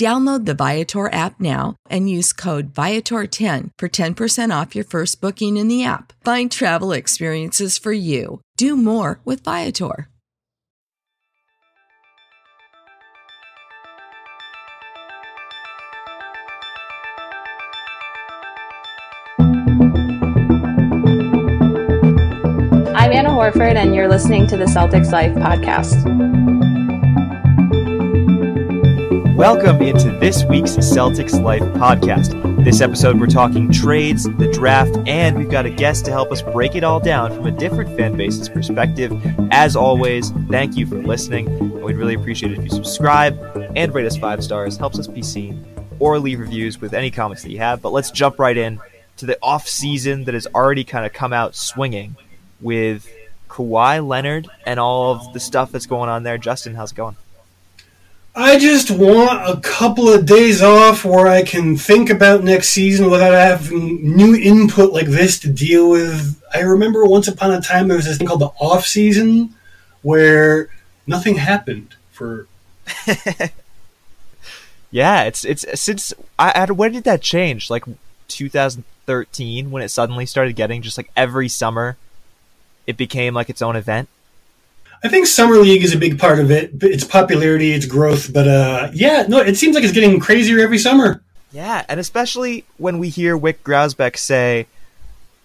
Download the Viator app now and use code Viator10 for 10% off your first booking in the app. Find travel experiences for you. Do more with Viator. I'm Anna Horford, and you're listening to the Celtics Life podcast. Welcome into this week's Celtics Life podcast. This episode, we're talking trades, the draft, and we've got a guest to help us break it all down from a different fan base's perspective. As always, thank you for listening. And we'd really appreciate it if you subscribe and rate us five stars. Helps us be seen, or leave reviews with any comments that you have. But let's jump right in to the off season that has already kind of come out swinging with Kawhi Leonard and all of the stuff that's going on there. Justin, how's it going? I just want a couple of days off where I can think about next season without having new input like this to deal with. I remember once upon a time there was this thing called the off season where nothing happened for. yeah, it's it's since I, I when did that change? Like 2013 when it suddenly started getting just like every summer, it became like its own event. I think summer league is a big part of it. Its popularity, its growth, but uh, yeah, no, it seems like it's getting crazier every summer. Yeah, and especially when we hear Wyc Grousbeck say,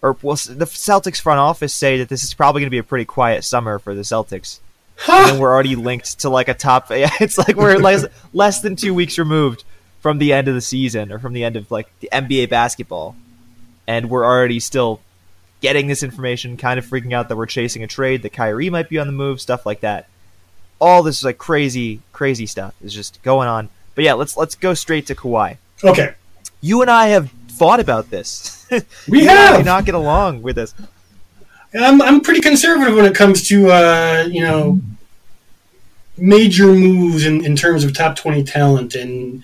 or well, the Celtics front office say that this is probably going to be a pretty quiet summer for the Celtics. Huh. And we're already linked to like a top. It's like we're less, less than two weeks removed from the end of the season or from the end of like the NBA basketball, and we're already still getting this information, kind of freaking out that we're chasing a trade, that Kyrie might be on the move, stuff like that. All this like crazy, crazy stuff is just going on. But yeah, let's let's go straight to Kawhi. Okay. You and I have thought about this. We have not get along with this. I'm I'm pretty conservative when it comes to uh, you know major moves in, in terms of top twenty talent and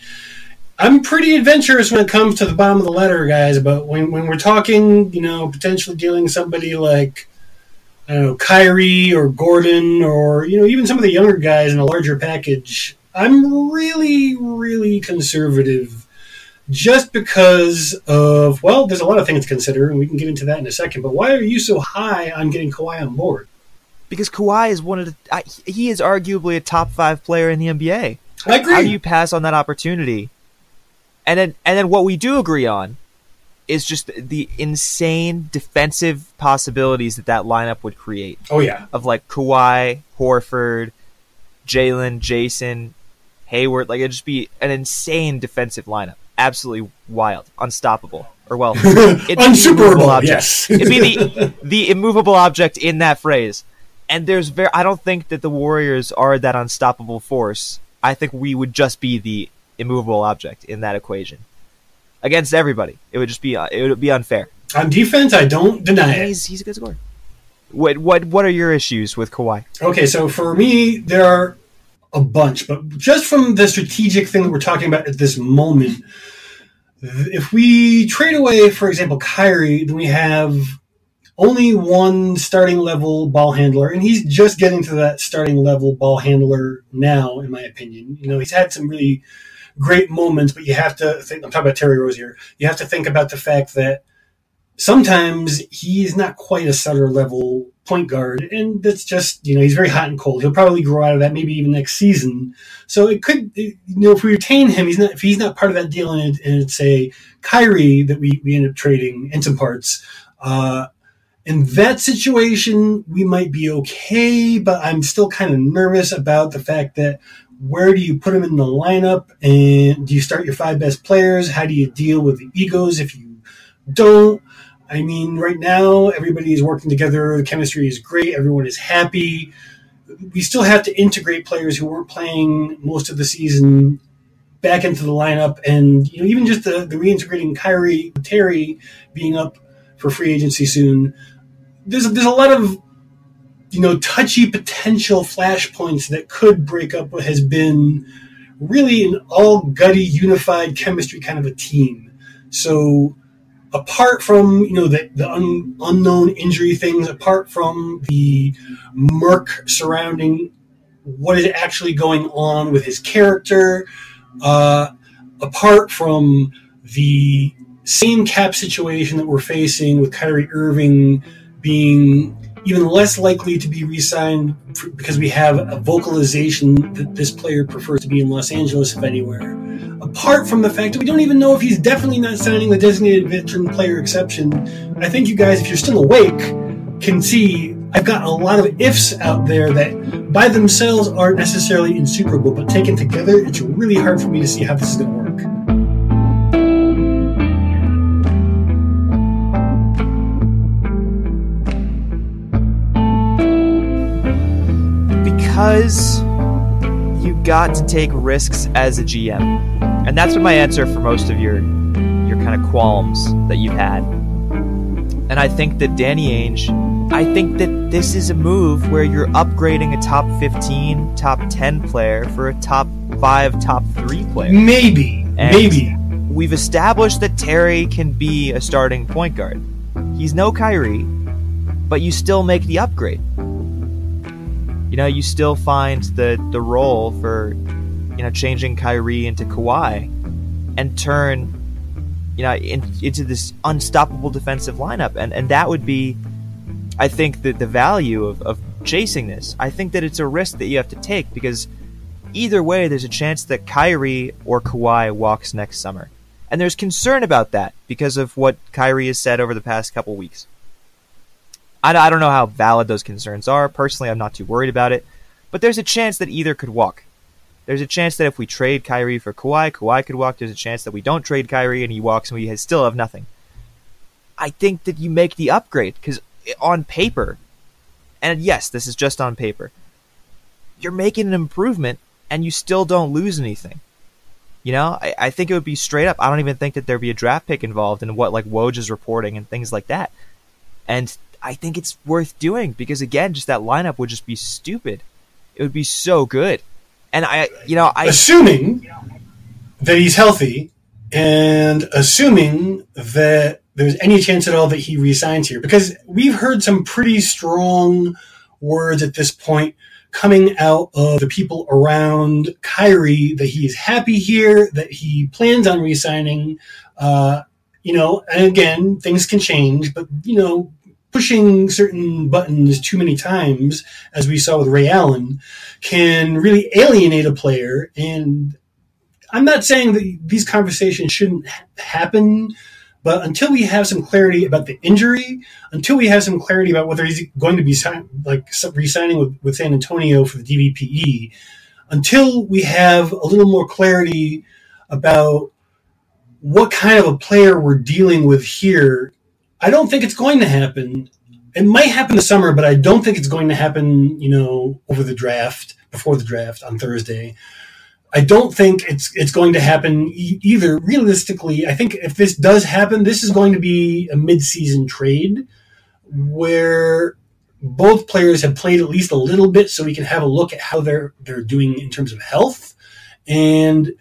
I'm pretty adventurous when it comes to the bottom of the ladder, guys. But when, when we're talking, you know, potentially dealing somebody like I don't know, Kyrie or Gordon or you know even some of the younger guys in a larger package, I'm really, really conservative. Just because of well, there's a lot of things to consider, and we can get into that in a second. But why are you so high on getting Kawhi on board? Because Kawhi is one of the I, he is arguably a top five player in the NBA. I agree. How do you pass on that opportunity? And then and then what we do agree on is just the insane defensive possibilities that that lineup would create. Oh yeah, of like Kawhi, Horford, Jaylen, Jayson, Hayward. Like it'd just be an insane defensive lineup. Absolutely wild, unstoppable. Or well, it'd be object. Yes, it'd be the the immovable object in that phrase. And there's very, I don't think that the Warriors are that unstoppable force. I think we would just be the immovable object in that equation against everybody. It would just be uh, it would be unfair. On defense, I don't deny it. He's, he's a good scorer. What what what are your issues with Kawhi? Okay, so for me, there are a bunch, but just from the strategic thing that we're talking about at this moment, if we trade away, for example, Kyrie, then we have only one starting level ball handler, and he's just getting to that starting level ball handler now, in my opinion. You know, he's had some really great moments, but you have to think, I'm talking about Terry Rozier. You have to think about the fact that sometimes he's not quite a Sutter level point guard, and that's just you know he's very hot and cold. He'll probably grow out of that maybe even next season. So it could you know if we retain him, he's not if he's not part of that deal, and, it, and it's a Kyrie that we we end up trading in some parts. Uh, in that situation, we might be okay, but I'm still kind of nervous about the fact that where do you put them in the lineup, and do you start your five best players? How do you deal with the egos if you don't? I mean, right now, everybody is working together. The chemistry is great. Everyone is happy. We still have to integrate players who weren't playing most of the season back into the lineup. And, you know, even just the, the reintegrating Kyrie, Terry being up for free agency soon. There's, there's a lot of, you know, touchy potential flashpoints that could break up what has been really an all gutty, unified chemistry kind of a team. So, apart from you know the, the un, unknown injury things, apart from the murk surrounding what is actually going on with his character, uh, apart from the same cap situation that we're facing with Kyrie Irving being even less likely to be re-signed because we have a vocalization that this player prefers to be in Los Angeles, if anywhere apart from the fact that we don't even know if he's definitely not signing the designated veteran player exception, I think you guys, if you're still awake, can see I've got a lot of ifs out there that by themselves aren't necessarily insuperable, but taken together, it's really hard for me to see how this is going to work. Because you got to take risks as a GM. And that's been my answer for most of your your kind of qualms that you've had. And I think that Danny Ainge, I think that this is a move where you're upgrading a top 15, top 10 player for a top 5, top 3 player. Maybe. And maybe. We've established that Terry can be a starting point guard. He's no Kyrie, but you still make the upgrade. You know, you still find the the role for you know, changing Kyrie into Kawhi and turn, you know, in, into this unstoppable defensive lineup. And, and that would be, I think, that the value of, of chasing this. I think that it's a risk that you have to take because either way, there's a chance that Kyrie or Kawhi walks next summer. And there's concern about that because of what Kyrie has said over the past couple weeks. I, I don't know how valid those concerns are. Personally, I'm not too worried about it. But there's a chance that either could walk. There's a chance that if we trade Kyrie for Kawhi, Kawhi could walk. There's a chance that we don't trade Kyrie and he walks and we still have nothing. I think that you make the upgrade because on paper, and yes, this is just on paper, you're making an improvement and you still don't lose anything. You know, I, I think it would be straight up. I don't even think that there'd be a draft pick involved in what like Woj is reporting and things like that. And I think it's worth doing because again, just that lineup would just be stupid. It would be so good. And I, you know, I assuming that he's healthy and assuming that there's any chance at all that he resigns here, because we've heard some pretty strong words at this point coming out of the people around Kyrie that he is happy here, that he plans on resigning. Uh, you know, and again, things can change, but you know, pushing certain buttons too many times, as we saw with Ray Allen, can really alienate a player. And I'm not saying that these conversations shouldn't happen, but until we have some clarity about the injury, until we have some clarity about whether he's going to be like re-signing with, with San Antonio for the DVPE, until we have a little more clarity about what kind of a player we're dealing with here I don't think it's going to happen. It might happen this summer, but I don't think it's going to happen, you know, over the draft, before the draft on Thursday. I don't think it's it's going to happen e- either. Realistically, I think if this does happen, this is going to be a mid-season trade where both players have played at least a little bit, so we can have a look at how they're they're doing in terms of health. And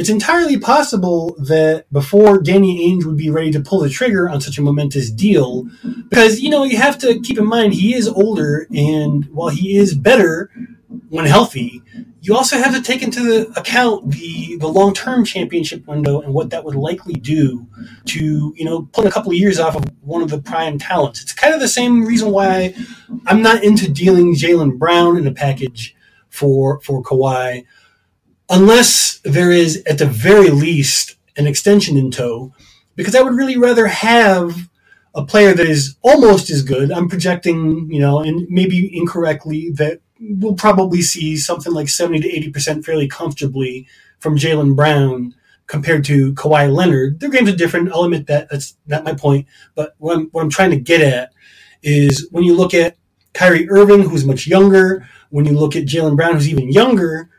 it's entirely possible that before Danny Ainge would be ready to pull the trigger on such a momentous deal, because, you know, you have to keep in mind he is older, and while he is better when healthy, you also have to take into account the the long term championship window and what that would likely do to you know pull a couple of years off of one of the prime talents. It's kind of the same reason why I'm not into dealing Jaylen Brown in a package for for Kawhi, unless there is at the very least an extension in tow, because I would really rather have a player that is almost as good. I'm projecting, you know, and maybe incorrectly that we'll probably see something like 70 to 80% fairly comfortably from Jaylen Brown compared to Kawhi Leonard. Their games are different. I'll admit that. That's not my point. But what I'm, what I'm trying to get at is when you look at Kyrie Irving, who's much younger, when you look at Jaylen Brown, who's even younger,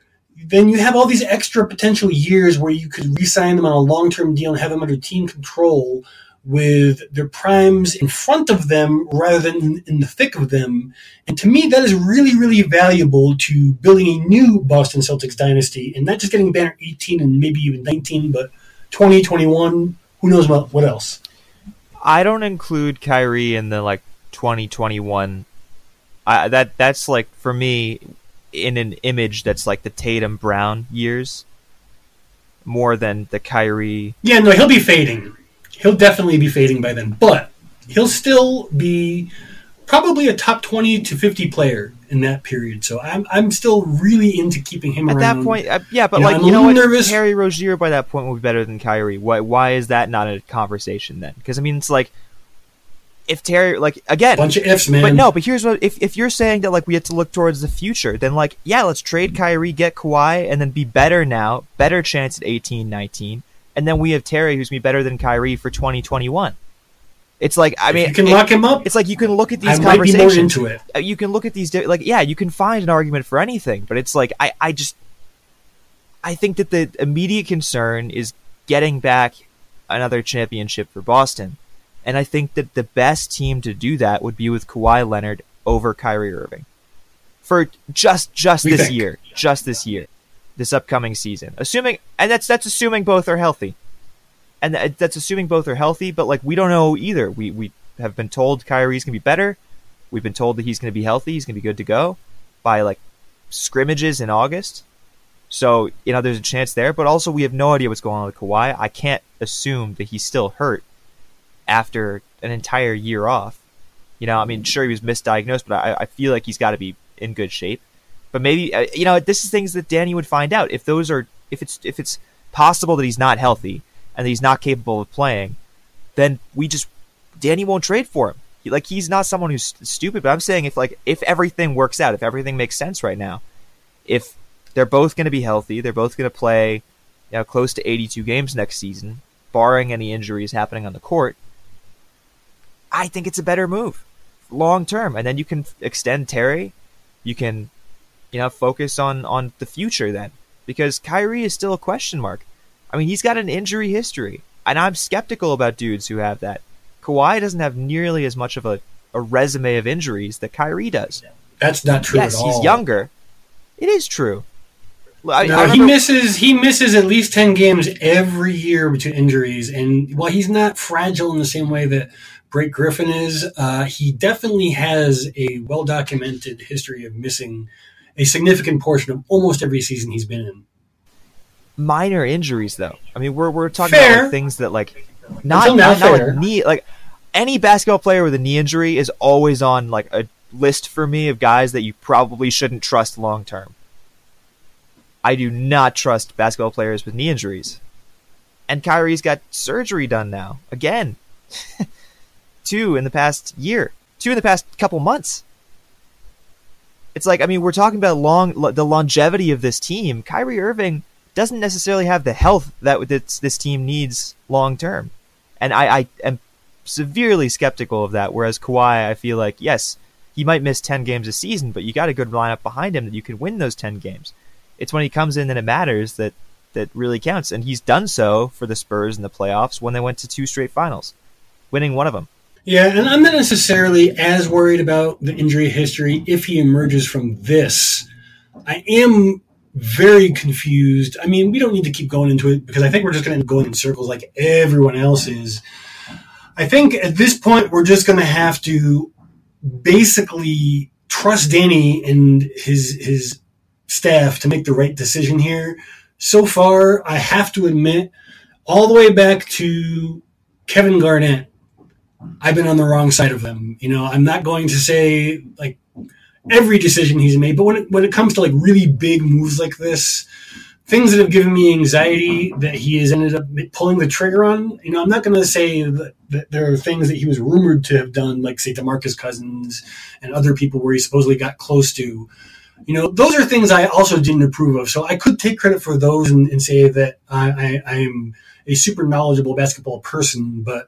then you have all these extra potential years where you could re-sign them on a long-term deal and have them under team control with their primes in front of them rather than in the thick of them. And to me, that is really, really valuable to building a new Boston Celtics dynasty and not just getting banner 18 and maybe even 19, but 20, 21, who knows what, what else. I don't include Kyrie in the like 2021. Uh, that that's like for me in an image that's like the Tatum Brown years more than the Kyrie. Yeah, no, he'll be fading he'll definitely be fading by then, but he'll still be probably a top 20 to 50 player in that period. So I'm I'm still really into keeping him at around. that point. Uh, yeah, but you like know, you know what, nervous. Terry Rozier by that point will be better than Kyrie. Why why is that not a conversation then? Because I mean, it's like if Terry like again bunch of ifs, man. But no, but here's what if if you're saying that like we have to look towards the future, then like yeah, let's trade Kyrie, get Kawhi, and then be better now, better chance at 18, 19 and then we have Terry, who's me better than Kyrie for 2021. It's like I mean, you can it, lock him up. It's like you can look at these I conversations. into it. Uh, you can look at these like yeah, you can find an argument for anything, but it's like I I just I think that the immediate concern is getting back another championship for Boston, and I think that the best team to do that would be with Kawhi Leonard over Kyrie Irving for just just we this think. year, just this year this upcoming season. Assuming, and that's that's assuming both are healthy, and that's assuming both are healthy. But like we don't know either. We we have been told Kyrie's gonna be better. We've been told that he's gonna be healthy. He's gonna be good to go by like scrimmages in August. So you know there's a chance there, but also we have no idea what's going on with Kawhi. I can't assume that he's still hurt after an entire year off. You know, I mean, sure he was misdiagnosed, but I, I feel like he's got to be in good shape. But maybe uh, you know this is things that Danny would find out if those are if it's if it's possible that he's not healthy and that he's not capable of playing, then we just Danny won't trade for him. He, like he's not someone who's stupid, but I'm saying if like if everything works out, if everything makes sense right now, if they're both going to be healthy, they're both going to play, you know, close to 82 games next season, barring any injuries happening on the court. I think it's a better move long term, and then you can extend Terry, you can you know, focus on on the future then, because Kyrie is still a question mark. I mean, he's got an injury history, and I'm skeptical about dudes who have that. Kawhi doesn't have nearly as much of a, a resume of injuries that Kyrie does. That's not true yes, he's younger. It is true. I, no, I he misses he misses at least ten games every year between injuries, and while he's not fragile in the same way that Blake Griffin is, uh, he definitely has a well documented history of missing a significant portion of almost every season he's been in. Minor injuries, though. I mean, we're we're talking fair. about like, things that like not not, not like knee like any basketball player with a knee injury is always on like a list for me of guys that you probably shouldn't trust long term. I do not trust basketball players with knee injuries. And Kyrie's got surgery done now. Again. Two in the past year. Two in the past couple months it's like I mean we're talking about long the longevity of this team. Kyrie Irving doesn't necessarily have the health that this, this team needs long term, and I, I am severely skeptical of that. Whereas Kawhi, I feel like yes, he might miss ten games a season, but you got a good lineup behind him that you can win those ten games. It's when he comes in and it matters that that really counts, and he's done so for the Spurs in the playoffs when they went to two straight finals, winning one of them. Yeah, and I'm not necessarily as worried about the injury history if he emerges from this. I am very confused. I mean, we don't need to keep going into it because I think we're just going to go in circles like everyone else is. I think at this point we're just going to have to basically trust Danny and his his staff to make the right decision here. So far, I have to admit, all the way back to Kevin Garnett, I've been on the wrong side of them. You know, I'm not going to say like every decision he's made, but when it, when it comes to like really big moves like this, things that have given me anxiety that he has ended up pulling the trigger on. You know, I'm not going to say that, that, there are things that he was rumored to have done, like say DeMarcus Cousins and other people where he supposedly got close to. You know, those are things I also didn't approve of. So I could take credit for those and, and say that I, I, I'm a super knowledgeable basketball person, but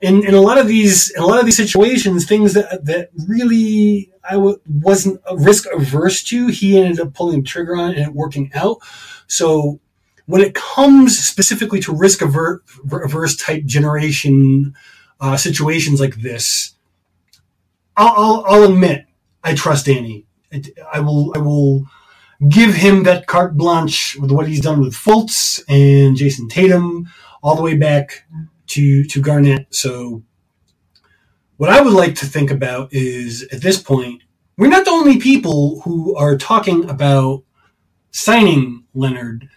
in, in a lot of these in a lot of these situations, things that that really I w- wasn't risk averse to, he ended up pulling the trigger on and it working out. So when it comes specifically to risk averse type generation uh, situations like this, I'll, I'll, I'll, admit I trust Danny. I will I will give him that carte blanche with what he's done with Fultz and Jayson Tatum, all the way back to to Garnett. So what I would like to think about is at this point, we're not the only people who are talking about signing Leonard.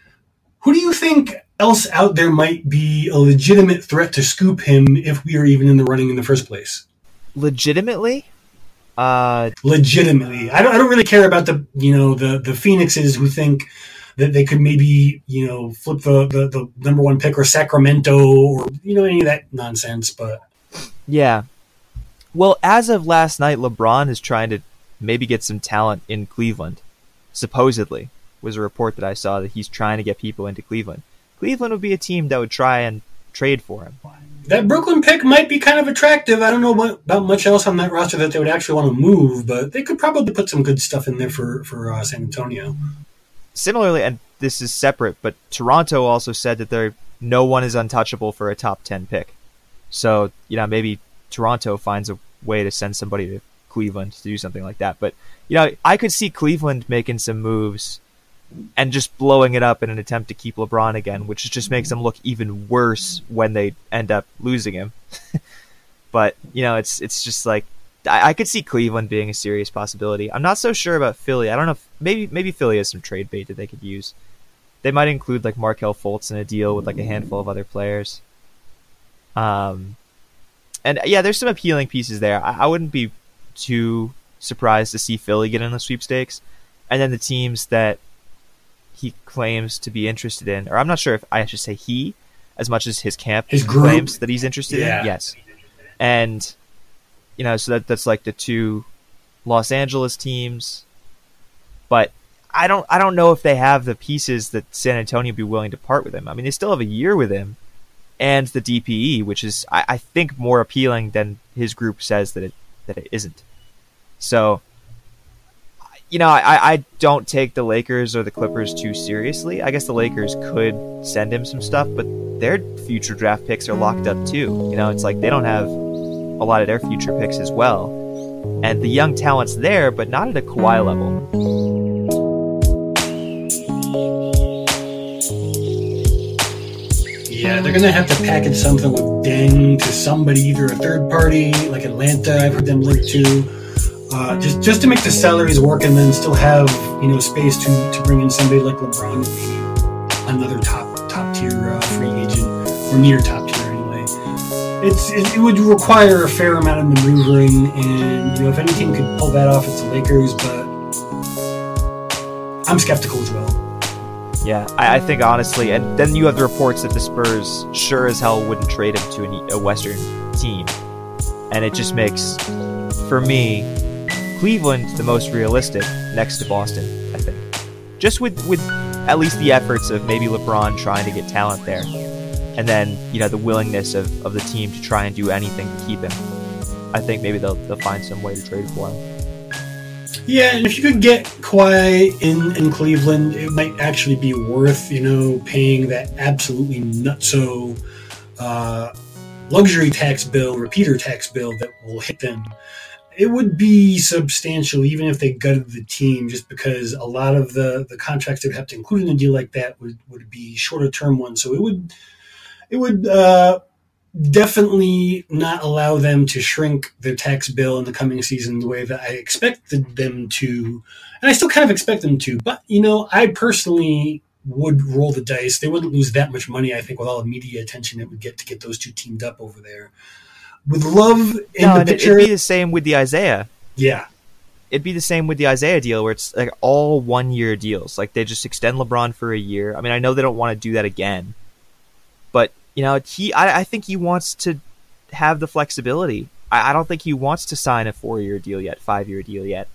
Who do you think else out there might be a legitimate threat to scoop him if we are even in the running in the first place? Legitimately? Uh, legitimately. I don't, I don't really care about the, you know, the, the Phoenixes who think that they could maybe, you know, flip the, the, the number one pick or Sacramento or, you know, any of that nonsense. But yeah. Well, as of last night, LeBron is trying to maybe get some talent in Cleveland, supposedly was a report that I saw that he's trying to get people into Cleveland. Cleveland would be a team that would try and trade for him. That Brooklyn pick might be kind of attractive. I don't know what, about much else on that roster that they would actually want to move, but they could probably put some good stuff in there for for uh, San Antonio. Similarly, and this is separate, but Toronto also said that they no one is untouchable for a top ten pick. So you know maybe Toronto finds a way to send somebody to Cleveland to do something like that. But you know I could see Cleveland making some moves and just blowing it up in an attempt to keep LeBron again, which just makes them look even worse when they end up losing him. but you know, it's it's just like I, I, could see Cleveland being a serious possibility. I'm not so sure about Philly. I don't know. If, maybe maybe Philly has some trade bait that they could use. They might include like Markelle Fultz in a deal with like a handful of other players. Um, and yeah, there's some appealing pieces there. I, I wouldn't be too surprised to see Philly get in the sweepstakes, and then the teams that he claims to be interested in, or I'm not sure if I should say he, as much as his camp his claims that he's interested yeah. in. Yes, and you know, so that that's like the two Los Angeles teams, but I don't I don't know if they have the pieces that San Antonio be willing to part with him. I mean, they still have a year with him, and the DPE, which is I, I think more appealing than his group says that it that it isn't. So you know, I, I don't take the Lakers or the Clippers too seriously. I guess the Lakers could send him some stuff, but their future draft picks are locked up too. You know, it's like they don't have a lot of their future picks as well. And the young talent's there, but not at a Kawhi level. Yeah, they're gonna have to package something with Deng to somebody, either a third party like Atlanta. I've heard them linked to uh, just just to make the salaries work and then still have you know space to, to bring in somebody like LeBron, maybe another top top tier uh, free agent or near top. It's it, it, would require a fair amount of maneuvering, and you know if any team could pull that off, it's the Lakers. But I'm skeptical as well. Yeah, I, I, think honestly, and then you have the reports that the Spurs sure as hell wouldn't trade him to a, a Western team, and it just makes, for me, Cleveland the most realistic next to Boston, I think. Just with with at least the efforts of maybe LeBron trying to get talent there. And then, you know, the willingness of, of the team to try and do anything to keep him. I think maybe they'll they'll find some way to trade for him. Yeah, and if you could get Kawhi in, in Cleveland, it might actually be worth, you know, paying that absolutely nutso uh, luxury tax bill, repeater tax bill that will hit them it would be substantial even if they gutted the team, just because a lot of the the contracts they'd have to include in a deal like that would would be shorter term ones. So it would it would uh, definitely not allow them to shrink their tax bill in the coming season the way that I expected them to. And I still kind of expect them to. But, you know, I personally would roll the dice. They wouldn't lose that much money, I think, with all the media attention it would get to get those two teamed up over there. With Love in No, the picture. it'd be the same with the Isaiah. yeah. It'd be the same with the Isaiah deal, where it's like all one year deals. Like they just extend LeBron for a year. I mean, I know they don't want to do that again, but you know, he. I, I think he wants to have the flexibility. I, I don't think he wants to sign a four year deal yet, five year deal yet.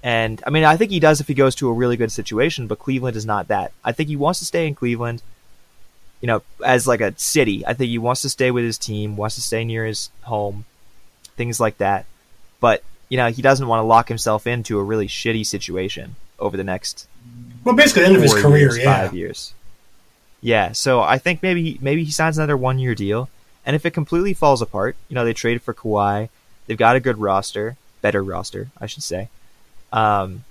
And I mean, I think he does if he goes to a really good situation, but Cleveland is not that. I think he wants to stay in Cleveland, you know, as like a city. I think he wants to stay with his team, wants to stay near his home, things like that. But, you know, he doesn't want to lock himself into a really shitty situation over the next Well, basically, the end of his career, years, yeah. five years. Yeah, so I think maybe maybe he signs another one year deal, and if it completely falls apart, you know they traded for Kawhi, they've got a good roster, better roster, I should say. Um,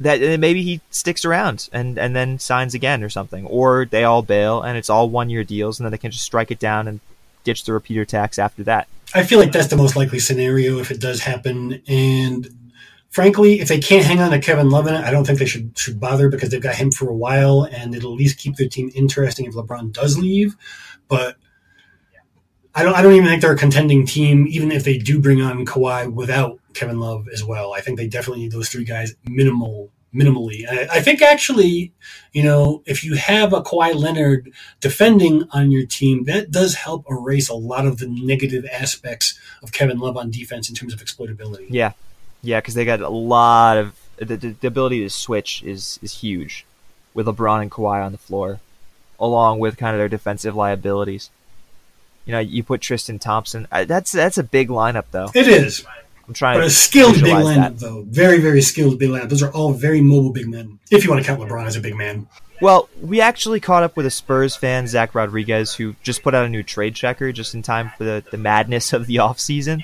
that then maybe he sticks around and and then signs again or something, or they all bail and it's all one year deals, and then they can just strike it down and ditch the repeater tax after that. I feel like that's the most likely scenario if it does happen. And frankly, if they can't hang on to Kevin Love I don't think they should should bother because they've got him for a while, and it'll at least keep their team interesting if LeBron does leave. But I don't I don't even think they're a contending team, even if they do bring on Kawhi without Kevin Love as well. I think they definitely need those three guys minimal minimally. I, I think actually, you know, if you have a Kawhi Leonard defending on your team, that does help erase a lot of the negative aspects of Kevin Love on defense in terms of exploitability. Yeah, yeah, because they got a lot of the, the, the ability to switch is is huge with LeBron and Kawhi on the floor, along with kind of their defensive liabilities. You know, you put Tristan Thompson. I, that's that's a big lineup, though. It is, I'm trying but a skilled big lineup, that. though. Very, very skilled big lineup. Those are all very mobile big men, if you want to count LeBron as a big man. Well, we actually caught up with a Spurs fan, Zach Rodriguez, who just put out a new trade checker just in time for the, the madness of the offseason.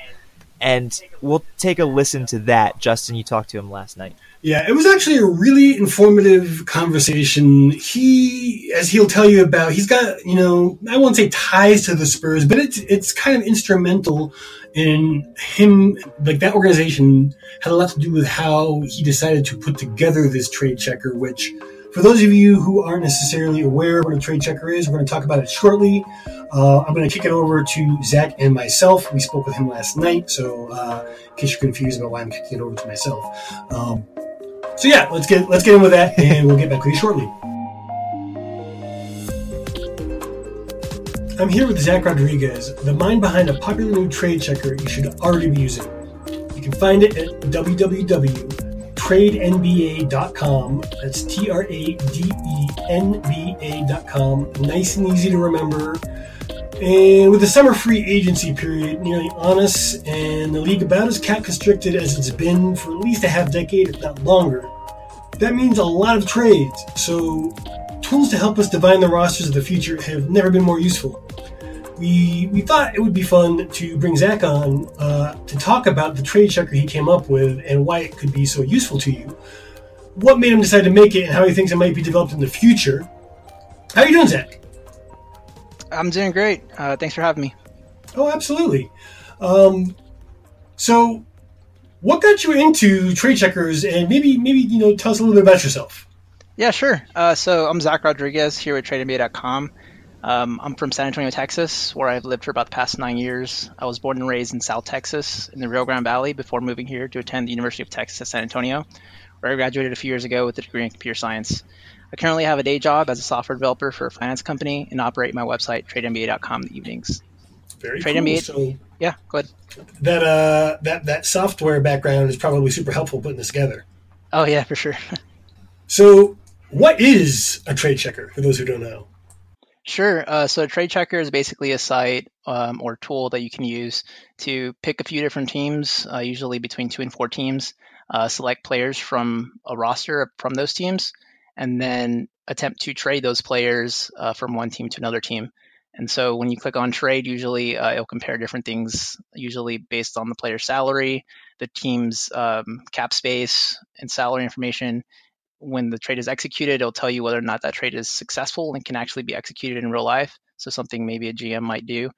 And we'll take a listen to that. Justin, you talked to him last night. Yeah, it was actually a really informative conversation. He, as he'll tell you about, he's got, you know, I won't say ties to the Spurs, but it's it's kind of instrumental in him, like that organization had a lot to do with how he decided to put together this trade checker, which for those of you who aren't necessarily aware of what a trade checker is, we're going to talk about it shortly. Uh, I'm going to kick it over to Zach and myself. We spoke with him last night, so uh, in case you're confused about why I'm kicking it over to myself. Um, so yeah, let's get let's get in with that, and we'll get back with you shortly. I'm here with Zach Rodriguez, the mind behind a popular new trade checker you should already be using. You can find it at www.tradenba.com. That's T R A D E N B A.com. Nice and easy to remember. And with the summer free agency period nearly on us, and the league about as cap constricted as it's been for at least a half decade, if not longer, that means a lot of trades. So, tools to help us divine the rosters of the future have never been more useful. We, we thought it would be fun to bring Zach on uh, to talk about the trade checker he came up with and why it could be so useful to you. What made him decide to make it and how he thinks it might be developed in the future. How are you doing, Zach? I'm doing great. Uh, thanks for having me. Oh, absolutely. Um, so, what got you into trade checkers, and maybe maybe you know tell us a little bit about yourself. Yeah, sure. Uh, so I'm Zach Rodriguez here at TradeNBA.com. Um, I'm from San Antonio, Texas, where I've lived for about the past nine years. I was born and raised in South Texas in the Rio Grande Valley before moving here to attend the University of Texas at San Antonio, where I graduated a few years ago with a degree in computer science. I currently have a day job as a software developer for a finance company and operate my website, TradeNBA.com, in the evenings. Very Trade cool. NBA. So Yeah, go ahead. that uh that that software background is probably super helpful putting this together. Oh, yeah, for sure. So, what is a trade checker for those who don't know? Sure. Uh, so Trade Checker is basically a site um, or tool that you can use to pick a few different teams, uh, usually between two and four teams, uh, select players from a roster from those teams, and then attempt to trade those players uh, from one team to another team. And so when you click on trade, usually uh, it'll compare different things, usually based on the player's salary, the team's um, cap space, and salary information when the trade is executed, it'll tell you whether or not that trade is successful and can actually be executed in real life. so something maybe a GM might do.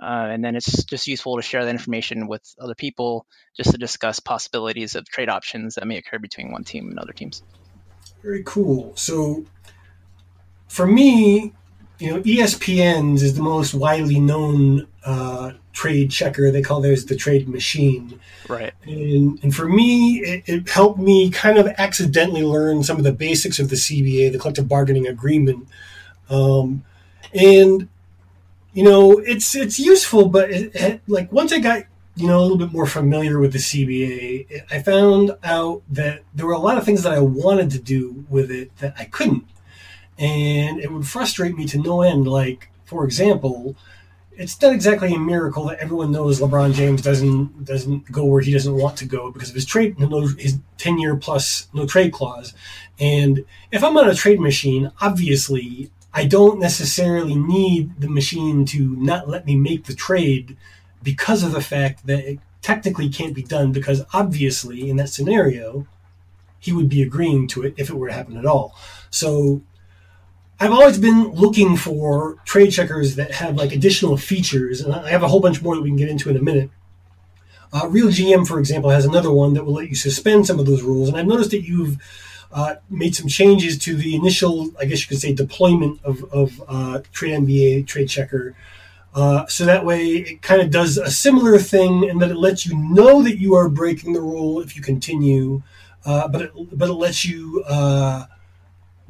Uh, and then it's just useful to share that information with other people just to discuss possibilities of trade options that may occur between one team and other teams. Very cool. So for me, you know, ESPN's is the most widely known uh, trade checker. They call theirs the trade machine. Right. And, and for me, it, it, helped me kind of accidentally learn some of the basics of the CBA, the collective bargaining agreement. Um, and you know, it's it's useful, but it, it, like once I got you know a little bit more familiar with the CBA, I found out that there were a lot of things that I wanted to do with it that I couldn't, and it would frustrate me to no end. Like, for example, it's not exactly a miracle that everyone knows LeBron James doesn't doesn't go where he doesn't want to go because of his trade his ten year plus no trade clause. And if I'm on a trade machine, obviously I don't necessarily need the machine to not let me make the trade because of the fact that it technically can't be done because obviously in that scenario he would be agreeing to it if it were to happen at all. So I've always been looking for trade checkers that have like additional features, and I have a whole bunch more that we can get into in a minute. Uh, Real GM, for example, has another one that will let you suspend some of those rules, and I've noticed that you've uh, made some changes to the initial, I guess you could say, deployment of, of uh, TradeNBA, Trade Checker. Uh, so that way it kind of does a similar thing and that it lets you know that you are breaking the rule if you continue, uh, but, it, but it lets you uh,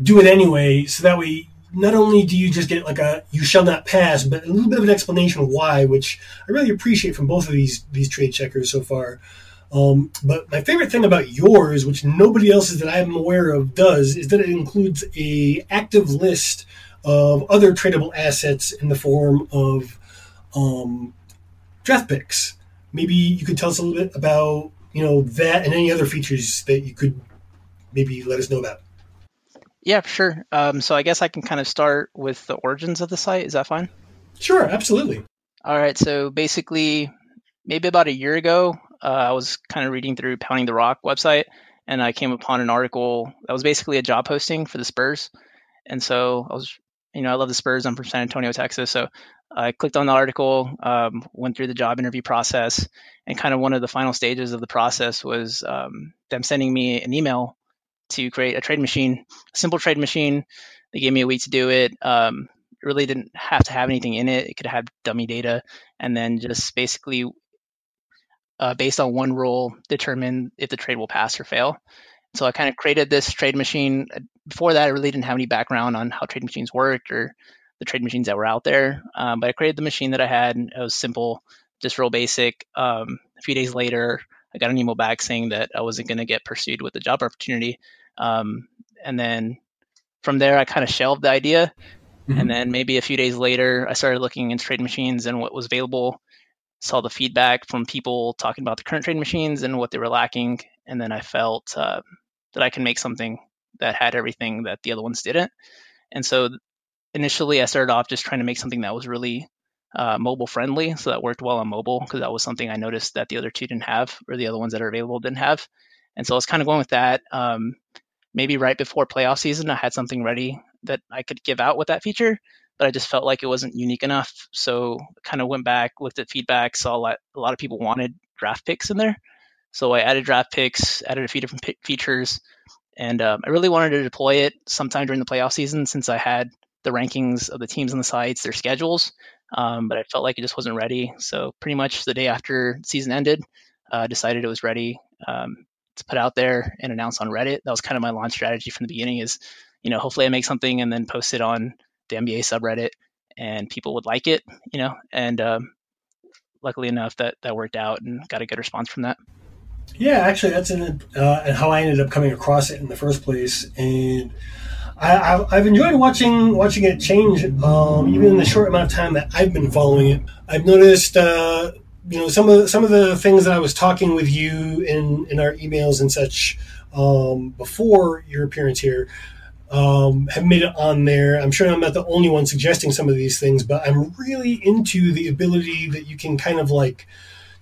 do it anyway. So that way, not only do you just get like a you shall not pass, but a little bit of an explanation of why, which I really appreciate from both of these these trade checkers so far. Um, but my favorite thing about yours, which nobody else's that I'm aware of does, is that it includes a active list of other tradable assets in the form of um, draft picks. Maybe you could tell us a little bit about you know that and any other features that you could maybe let us know about. Yeah, sure. Um, so I guess I can kind of start with the origins of the site. Is that fine? Sure, absolutely. All right. So basically, maybe about a year ago, uh, I was kind of reading through Pounding the Rock website, and I came upon an article that was basically a job posting for the Spurs. And so I was, you know, I love the Spurs. I'm from San Antonio, Texas. So I clicked on the article, um, went through the job interview process, and kind of one of the final stages of the process was um, them sending me an email to create a trade machine, a simple trade machine. They gave me a week to do it. Um, it really didn't have to have anything in it. It could have dummy data, and then just basically uh, based on one rule, determine if the trade will pass or fail. So I kind of created this trade machine. Before that, I really didn't have any background on how trade machines worked or the trade machines that were out there. Um, but I created the machine that I had. It was simple, just real basic. Um, a few days later, I got an email back saying that I wasn't going to get pursued with the job opportunity. Um, and then from there, I kind of shelved the idea. Mm-hmm. And then maybe a few days later, I started looking into trade machines and what was available saw the feedback from people talking about the current trade machines and what they were lacking, and then I felt uh, that I can make something that had everything that the other ones didn't. And so initially, I started off just trying to make something that was really uh, mobile friendly, so that worked well on mobile because that was something I noticed that the other two didn't have, or the other ones that are available didn't have. And so I was kind of going with that. Um, maybe right before playoff season, I had something ready that I could give out with that feature but I just felt like it wasn't unique enough. So kind of went back, looked at feedback, saw a lot, a lot of people wanted draft picks in there. So I added draft picks, added a few different p- features, and um, I really wanted to deploy it sometime during the playoff season since I had the rankings of the teams on the sites, their schedules, um, but I felt like it just wasn't ready. So pretty much the day after season ended, uh, decided it was ready um, to put out there and announce on Reddit. That was kind of my launch strategy from the beginning. Is you know hopefully I make something and then post it on the NBA subreddit, and people would like it, you know. And um, luckily enough, that that worked out and got a good response from that. Yeah, actually, that's in, uh, how I ended up coming across it in the first place, and I, have enjoyed watching watching it change. Um, even in the short amount of time that I've been following it, I've noticed. Uh, you know some of some of the things that I was talking with you in in our emails and such um, before your appearance here um, have made it on there. I'm sure I'm not the only one suggesting some of these things, but I'm really into the ability that you can kind of like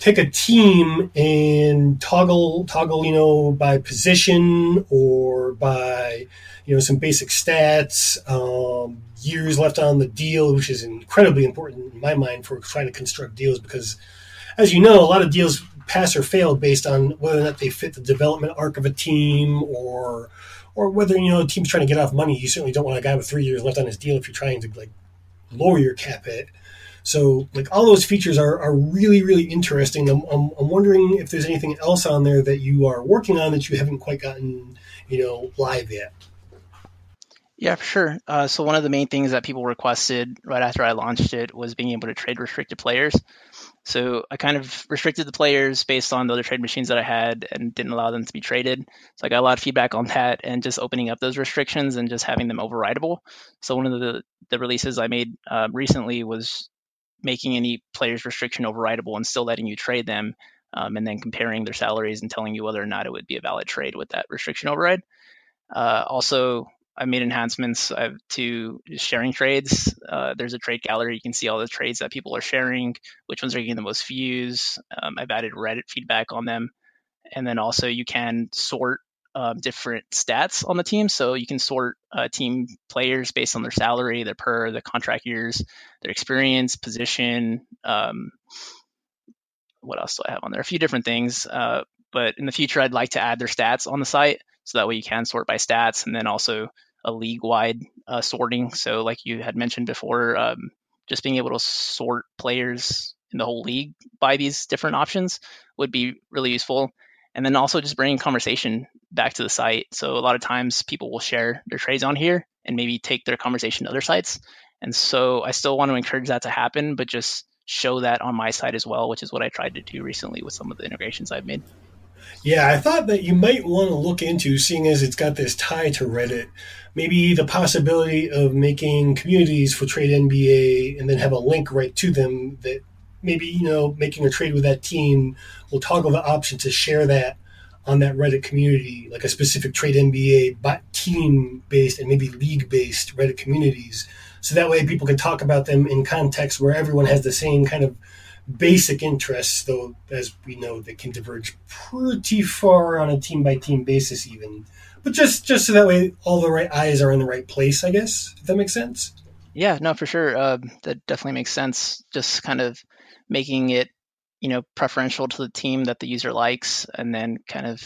take a team and toggle toggle you know by position or by you know some basic stats um, years left on the deal, which is incredibly important in my mind for trying to construct deals because, as you know, a lot of deals pass or fail based on whether or not they fit the development arc of a team or or whether you know a team's trying to get off money. You certainly don't want a guy with three years left on his deal if you're trying to like lower your cap hit. So like all those features are, are really really interesting. I'm, I'm, I'm wondering if there's anything else on there that you are working on that you haven't quite gotten you know live yet. Yeah, for sure. Uh, so one of the main things that people requested right after I launched it was being able to trade restricted players. So I kind of restricted the players based on the other trade machines that I had and didn't allow them to be traded. So I got a lot of feedback on that and just opening up those restrictions and just having them overrideable. So one of the, the releases I made uh, recently was making any players restriction overrideable and still letting you trade them um, and then comparing their salaries and telling you whether or not it would be a valid trade with that restriction override. Uh, also, I made enhancements uh, to sharing trades. Uh, there's a trade gallery. You can see all the trades that people are sharing, which ones are getting the most views. Um, I've added Reddit feedback on them. And then also you can sort um, different stats on the team. So you can sort uh, team players based on their salary, their per, their contract years, their experience, position. Um, what else do I have on there? A few different things. Uh, but in the future, I'd like to add their stats on the site so that way you can sort by stats and then also a league wide uh, sorting. So, like you had mentioned before, um, just being able to sort players in the whole league by these different options would be really useful. And then also just bringing conversation back to the site. So, a lot of times people will share their trades on here and maybe take their conversation to other sites. And so, I still want to encourage that to happen, but just show that on my site as well, which is what I tried to do recently with some of the integrations I've made. Yeah, I thought that you might want to look into, seeing as it's got this tie to Reddit, maybe the possibility of making communities for TradeNBA and then have a link right to them that maybe, you know, making a trade with that team will toggle the option to share that on that Reddit community, like a specific TradeNBA team based and maybe league based Reddit communities. So that way people can talk about them in context where everyone has the same kind of basic interests, though, as we know, they can diverge pretty far on a team by team basis, even. But just just so that way, all the right eyes are in the right place. I guess if that makes sense. Yeah, no, for sure. Uh, that definitely makes sense. Just kind of making it, you know, preferential to the team that the user likes, and then kind of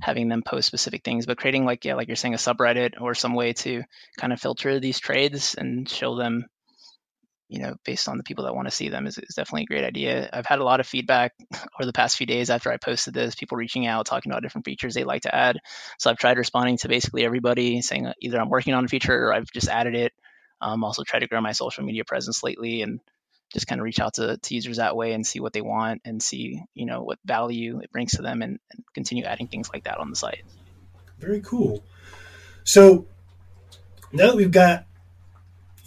having them post specific things. But creating like yeah, like you're saying, a subreddit or some way to kind of filter these trades and show them you know, based on the people that want to see them is, is definitely a great idea. I've had a lot of feedback over the past few days after I posted this, people reaching out, talking about different features they'd like to add. So I've tried responding to basically everybody saying either I'm working on a feature or I've just added it. Um, also try to grow my social media presence lately and just kind of reach out to, to users that way and see what they want and see, you know, what value it brings to them and, and continue adding things like that on the site. Very cool. So now that we've got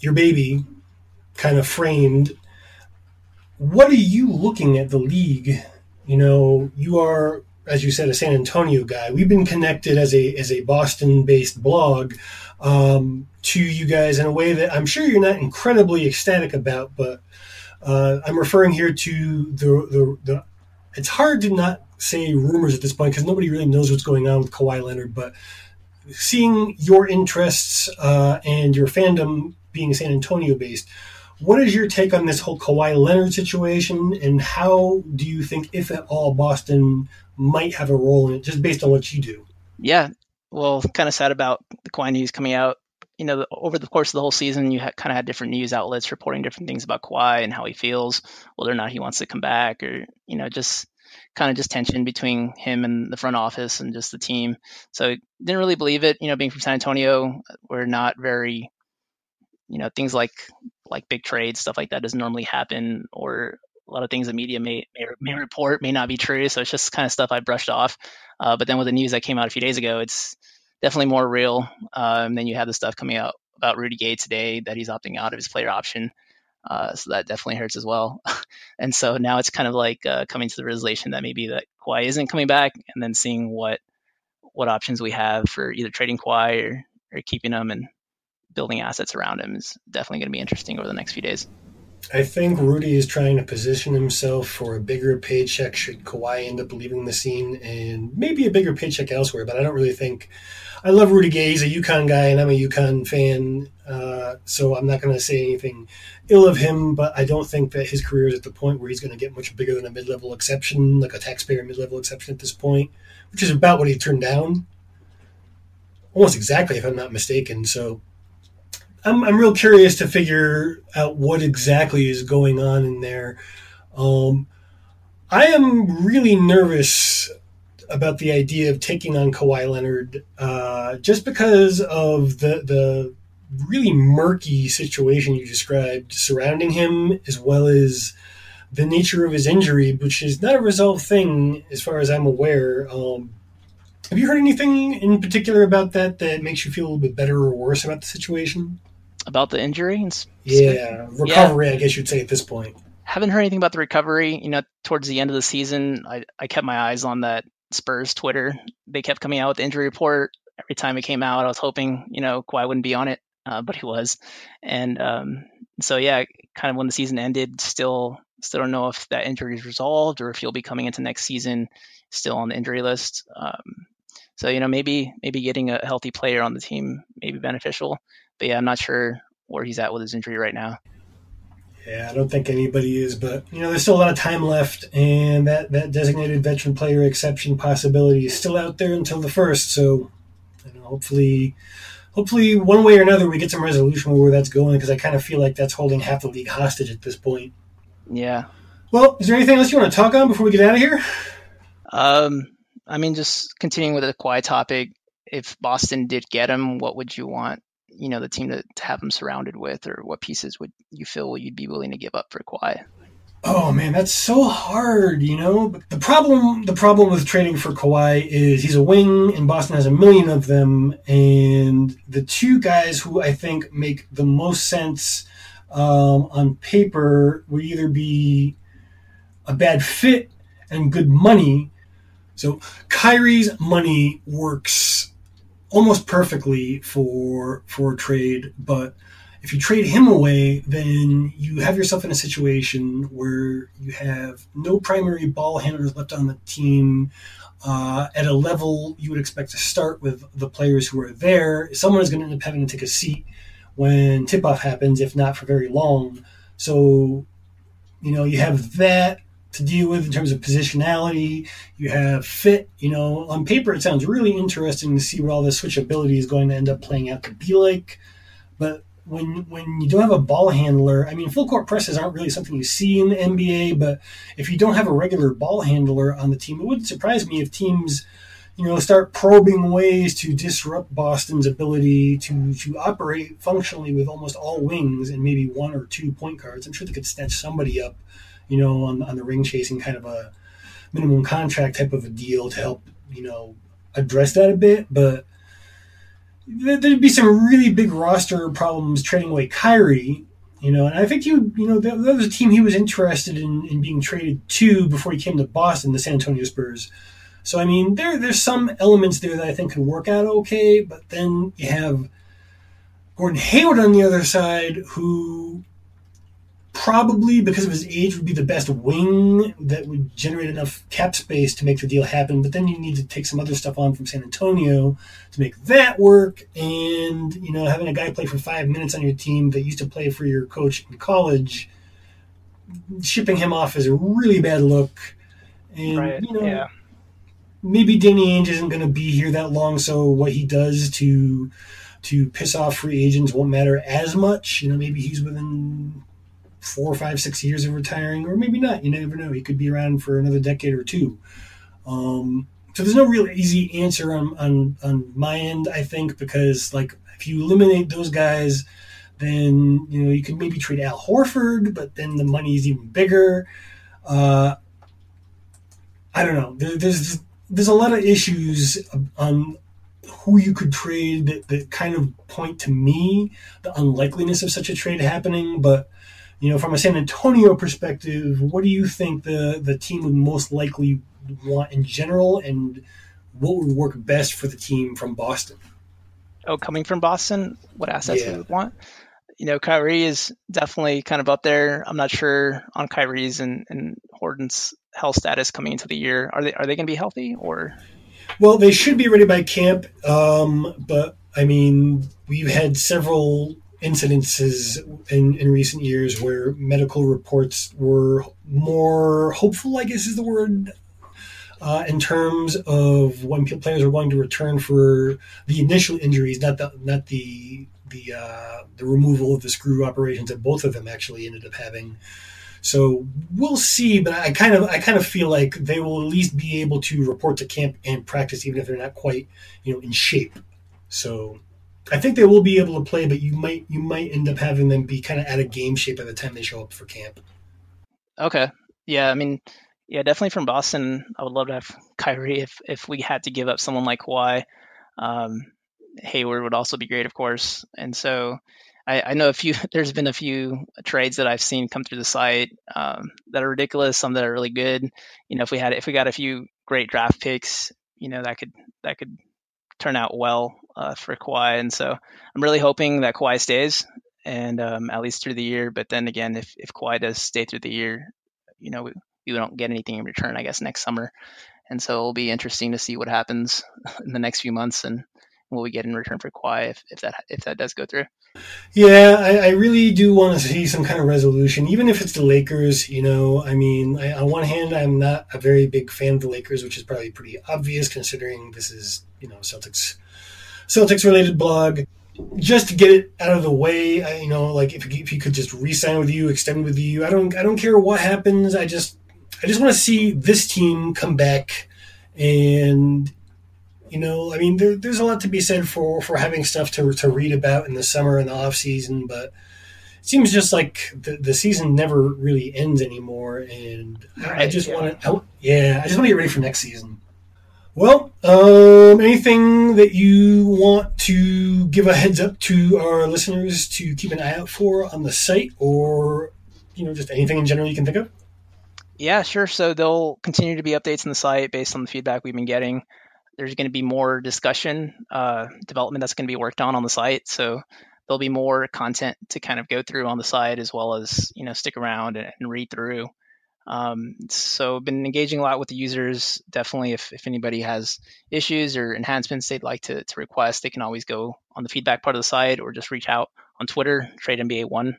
your baby kind of framed what are you looking at the league you know you are as you said a san antonio guy we've been connected as a as a boston based blog um, to you guys in a way that i'm sure you're not incredibly ecstatic about but uh, i'm referring here to the, the the it's hard to not say rumors at this point because nobody really knows what's going on with Kawhi Leonard but seeing your interests uh, and your fandom being San Antonio based what is your take on this whole Kawhi Leonard situation, and how do you think, if at all, Boston might have a role in it, just based on what you do? Yeah, well, kind of sad about the Kawhi news coming out. You know, over the course of the whole season, you kind of had different news outlets reporting different things about Kawhi and how he feels, whether or not he wants to come back, or you know, just kind of just tension between him and the front office and just the team. So didn't really believe it. You know, being from San Antonio, we're not very, you know, things like like big trades, stuff like that doesn't normally happen, or a lot of things the media may, may, may report may not be true. So it's just kind of stuff I brushed off. Uh, but then with the news that came out a few days ago, it's definitely more real. Um, then you have the stuff coming out about Rudy Gay today that he's opting out of his player option. Uh, so that definitely hurts as well. and so now it's kind of like uh, coming to the realization that maybe that Kawhi isn't coming back, and then seeing what what options we have for either trading Kawhi or, or keeping him and building assets around him is definitely going to be interesting over the next few days. I think Rudy is trying to position himself for a bigger paycheck should Kawhi end up leaving the scene, and maybe a bigger paycheck elsewhere. But I don't really think. I love Rudy Gay. He's a UConn guy, and I'm a UConn fan, uh, so I'm not going to say anything ill of him. But I don't think that his career is at the point where he's going to get much bigger than a mid-level exception, like a taxpayer mid-level exception at this point, which is about what he turned down, almost exactly, if I'm not mistaken. So I'm, I'm real curious to figure out what exactly is going on in there. Um, I am really nervous about the idea of taking on Kawhi Leonard uh, just because of the the really murky situation you described surrounding him, as well as the nature of his injury, which is not a resolved thing as far as I'm aware. Um, have you heard anything in particular about that that makes you feel a little bit better or worse about the situation? About the injury. yeah, recovery, yeah. I guess you'd say at this point. Haven't heard anything about the recovery. You know, towards the end of the season, I, I kept my eyes on that Spurs Twitter. They kept coming out with the injury report every time it came out. I was hoping, you know, Kawhi wouldn't be on it, uh, but he was. And um, so, yeah, kind of when the season ended, still still don't know if that injury is resolved or if he'll be coming into next season still on the injury list. Um, so you know, maybe maybe getting a healthy player on the team may be beneficial but yeah, I'm not sure where he's at with his injury right now. Yeah, I don't think anybody is, but you know, there's still a lot of time left, and that that designated veteran player exception possibility is still out there until the first. So, you know, hopefully, hopefully, one way or another, we get some resolution where that's going because I kind of feel like that's holding half the league hostage at this point. Yeah. Well, is there anything else you want to talk on before we get out of here? Um, I mean, just continuing with the Kawhi topic. If Boston did get him, what would you want you know the team to, to have him surrounded with, or what pieces would you feel you'd be willing to give up for Kawhi? Oh man, that's so hard, you know. The problem, the problem with trading for Kawhi is he's a wing, and Boston has a million of them. And the two guys who I think make the most sense um, on paper would either be a bad fit and good money. So Kyrie's money works almost perfectly for for trade, but if you trade him away, then you have yourself in a situation where you have no primary ball handlers left on the team uh, at a level you would expect to start with the players who are there. Someone is going to end up having to take a seat when tip off happens, if not for very long. So, you know, you have that to deal with in terms of positionality. You have fit. You know, on paper it sounds really interesting to see what all this switchability is going to end up playing out to be like. But when when you don't have a ball handler, I mean, full court presses aren't really something you see in the NBA. But if you don't have a regular ball handler on the team, it wouldn't surprise me if teams. You know, start probing ways to disrupt Boston's ability to to operate functionally with almost all wings and maybe one or two point guards. I'm sure they could snatch somebody up you know, on, on the ring chasing kind of a minimum contract type of a deal to help, you know, address that a bit. But there'd be some really big roster problems trading away Kyrie, you know, and I think you, you know, that, that was a team he was interested in, in being traded to before he came to Boston, the San Antonio Spurs. So I mean, there there's some elements there that I think could work out okay, but then you have Gordon Hayward on the other side, who probably because of his age would be the best wing that would generate enough cap space to make the deal happen but then you need to take some other stuff on from san antonio to make that work and you know having a guy play for five minutes on your team that used to play for your coach in college shipping him off is a really bad look and right. you know yeah. maybe danny ainge isn't going to be here that long so what he does to to piss off free agents won't matter as much you know maybe he's within four, five, six years of retiring, or maybe not. You never know. He could be around for another decade or two. Um, so there's no real easy answer on, on on my end. I think because like if you eliminate those guys, then you know you could maybe trade Al Horford, but then the money is even bigger. Uh, I don't know. There, there's there's a lot of issues on who you could trade that, that kind of point to me the unlikeliness of such a trade happening, but you know, from a San Antonio perspective, what do you think the the team would most likely want in general, and what would work best for the team from Boston? Oh, coming from Boston, what assets yeah. we would want? you know, Kyrie is definitely kind of up there. I'm not sure on Kyrie's and, and Harden's health status coming into the year. Are they are they going to be healthy or? Well, they should be ready by camp, um, but I mean, we've had several incidences in, in recent years where medical reports were more hopeful, I guess is the word, uh, in terms of when players are going to return for the initial injuries, not the not the the uh, the removal of the screw operations that both of them actually ended up having. So we'll see, but I kind of I kind of feel like they will at least be able to report to camp and practice, even if they're not quite you know in shape. So I think they will be able to play, but you might you might end up having them be kind of out of game shape by the time they show up for camp. Okay, yeah, I mean, yeah, definitely from Boston, I would love to have Kyrie if if we had to give up someone like Kawhi. Um, Hayward would also be great, of course. And so I, I, know a few. There's been a few trades that I've seen come through the site um, that are ridiculous. Some that are really good. You know, if we had if we got a few great draft picks, you know, that could that could turn out well uh, for Kawhi. And so I'm really hoping that Kawhi stays and um, at least through the year. But then again, if if Kawhi does stay through the year, you know, we, we don't get anything in return, I guess, next summer. And so it'll be interesting to see what happens in the next few months and what we get in return for Kawhi if, if that if that does go through. Yeah, I, I, really do want to see some kind of resolution, even if it's the Lakers. You know, I mean, I, on one hand, I'm not a very big fan of the Lakers, which is probably pretty obvious considering this is you know Celtics Celtics related blog. Just to get it out of the way, I, you know, like if, if he could just re-sign with you, extend with you, I don't I don't care what happens. I just I just want to see this team come back and you know, I mean, there, there's a lot to be said for, for having stuff to, to read about in the summer and the off season, but it seems just like the, the season never really ends anymore. And right, I just yeah. want to, yeah, I just want to get ready for next season. Well, um, anything that you want to give a heads up to our listeners to keep an eye out for on the site or, you know, just anything in general you can think of? Yeah, sure. So there'll continue to be updates on the site based on the feedback we've been getting there's going to be more discussion uh, development that's going to be worked on on the site. So there'll be more content to kind of go through on the site as well as you know stick around and, and read through. Um, so been engaging a lot with the users. Definitely, if, if anybody has issues or enhancements they'd like to, to request, they can always go on the feedback part of the site or just reach out on Twitter, Trade NBA One.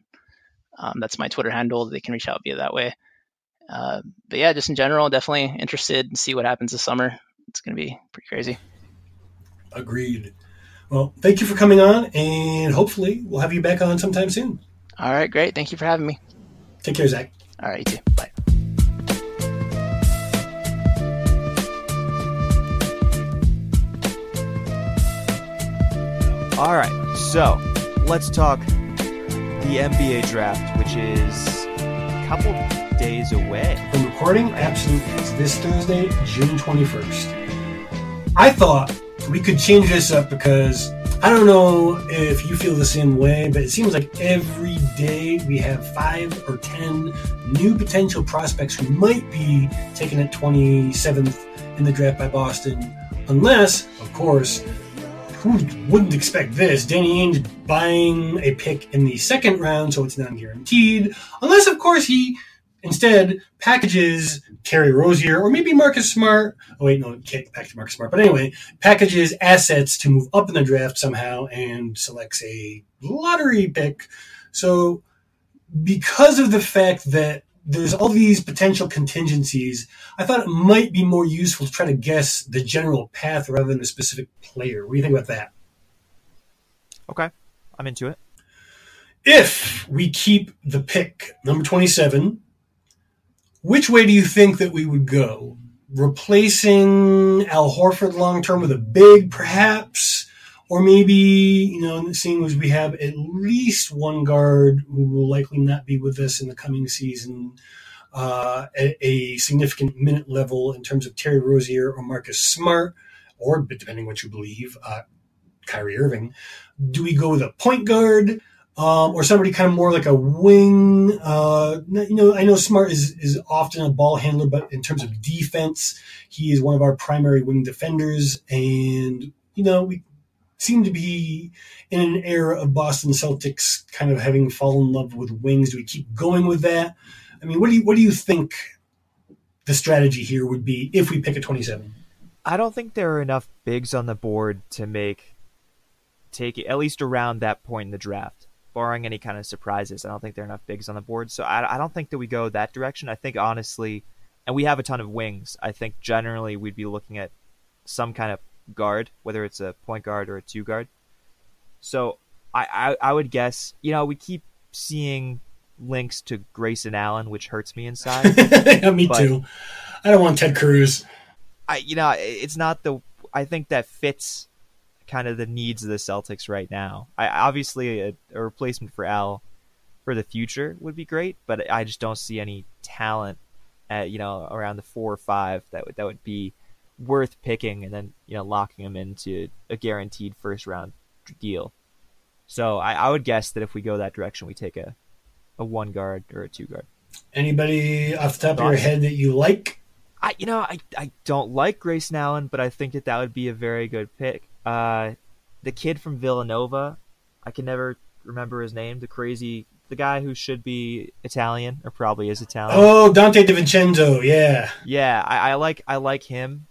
Um, that's my Twitter handle. They can reach out via that way. Uh, but yeah, just in general, definitely interested and see what happens this summer it's going to be pretty crazy. Agreed. Well, thank you for coming on, and hopefully we'll have you back on sometime soon. All right, great. Thank you for having me. Take care, Zach. All right, you too. Bye. All right, so let's talk the NBA draft, which is a couple days away. From recording, absolutely. It's this Thursday, June 21st. I thought we could change this up because I don't know if you feel the same way, but it seems like every day we have five or ten new potential prospects who might be taken at 27th in the draft by Boston. Unless, of course, who wouldn't expect this? Danny Ainge buying a pick in the second round, so it's non guaranteed. Unless, of course, he Instead, packages Terry Rozier or maybe Marcus Smart. Oh wait, no, can't package Marcus Smart. But anyway, packages assets to move up in the draft somehow and selects a lottery pick. So because of the fact that there's all these potential contingencies, I thought it might be more useful to try to guess the general path rather than a specific player. What do you think about that? Okay, I'm into it. If we keep the pick number 27, which way do you think that we would go? Replacing Al Horford long term with a big, perhaps, or maybe you know, seeing as we have at least one guard who will likely not be with us in the coming season, uh, at a significant minute level in terms of Terry Rozier or Marcus Smart, or depending what you believe, uh, Kyrie Irving. Do we go with a point guard? um, or somebody kind of more like a wing. Uh, you know, I know Smart is is often a ball handler, but in terms of defense, he is one of our primary wing defenders. And you know, we seem to be in an era of Boston Celtics kind of having fallen in love with wings. Do we keep going with that? I mean, what do you what do you think the strategy here would be if we pick a 27? I don't think there are enough bigs on the board to make take it at least around that point in the draft, barring any kind of surprises. I don't think there are enough bigs on the board, so I, I don't think that we go that direction. I think honestly, and we have a ton of wings. I think generally we'd be looking at some kind of guard, whether it's a point guard or a two guard. So I, I, I would guess, you know, we keep seeing links to Grayson Allen, which hurts me inside. yeah, me too. I don't want Ted Cruz. I you know it's not the I think that fits kind of the needs of the Celtics right now. I obviously a, a replacement for Al for the future would be great, but I just don't see any talent at you know around the four or five that would that would be worth picking and then you know locking him into a guaranteed first round deal. So I, I would guess that if we go that direction, we take a a one guard or a two guard. Anybody off the top of your head that you like? I you know I I don't like Grayson Allen, but I think that that would be a very good pick. Uh, the kid from Villanova, I can never remember his name. The crazy the guy who should be Italian or probably is Italian. Oh, Donte DiVincenzo, yeah. Yeah, I, I like I like him.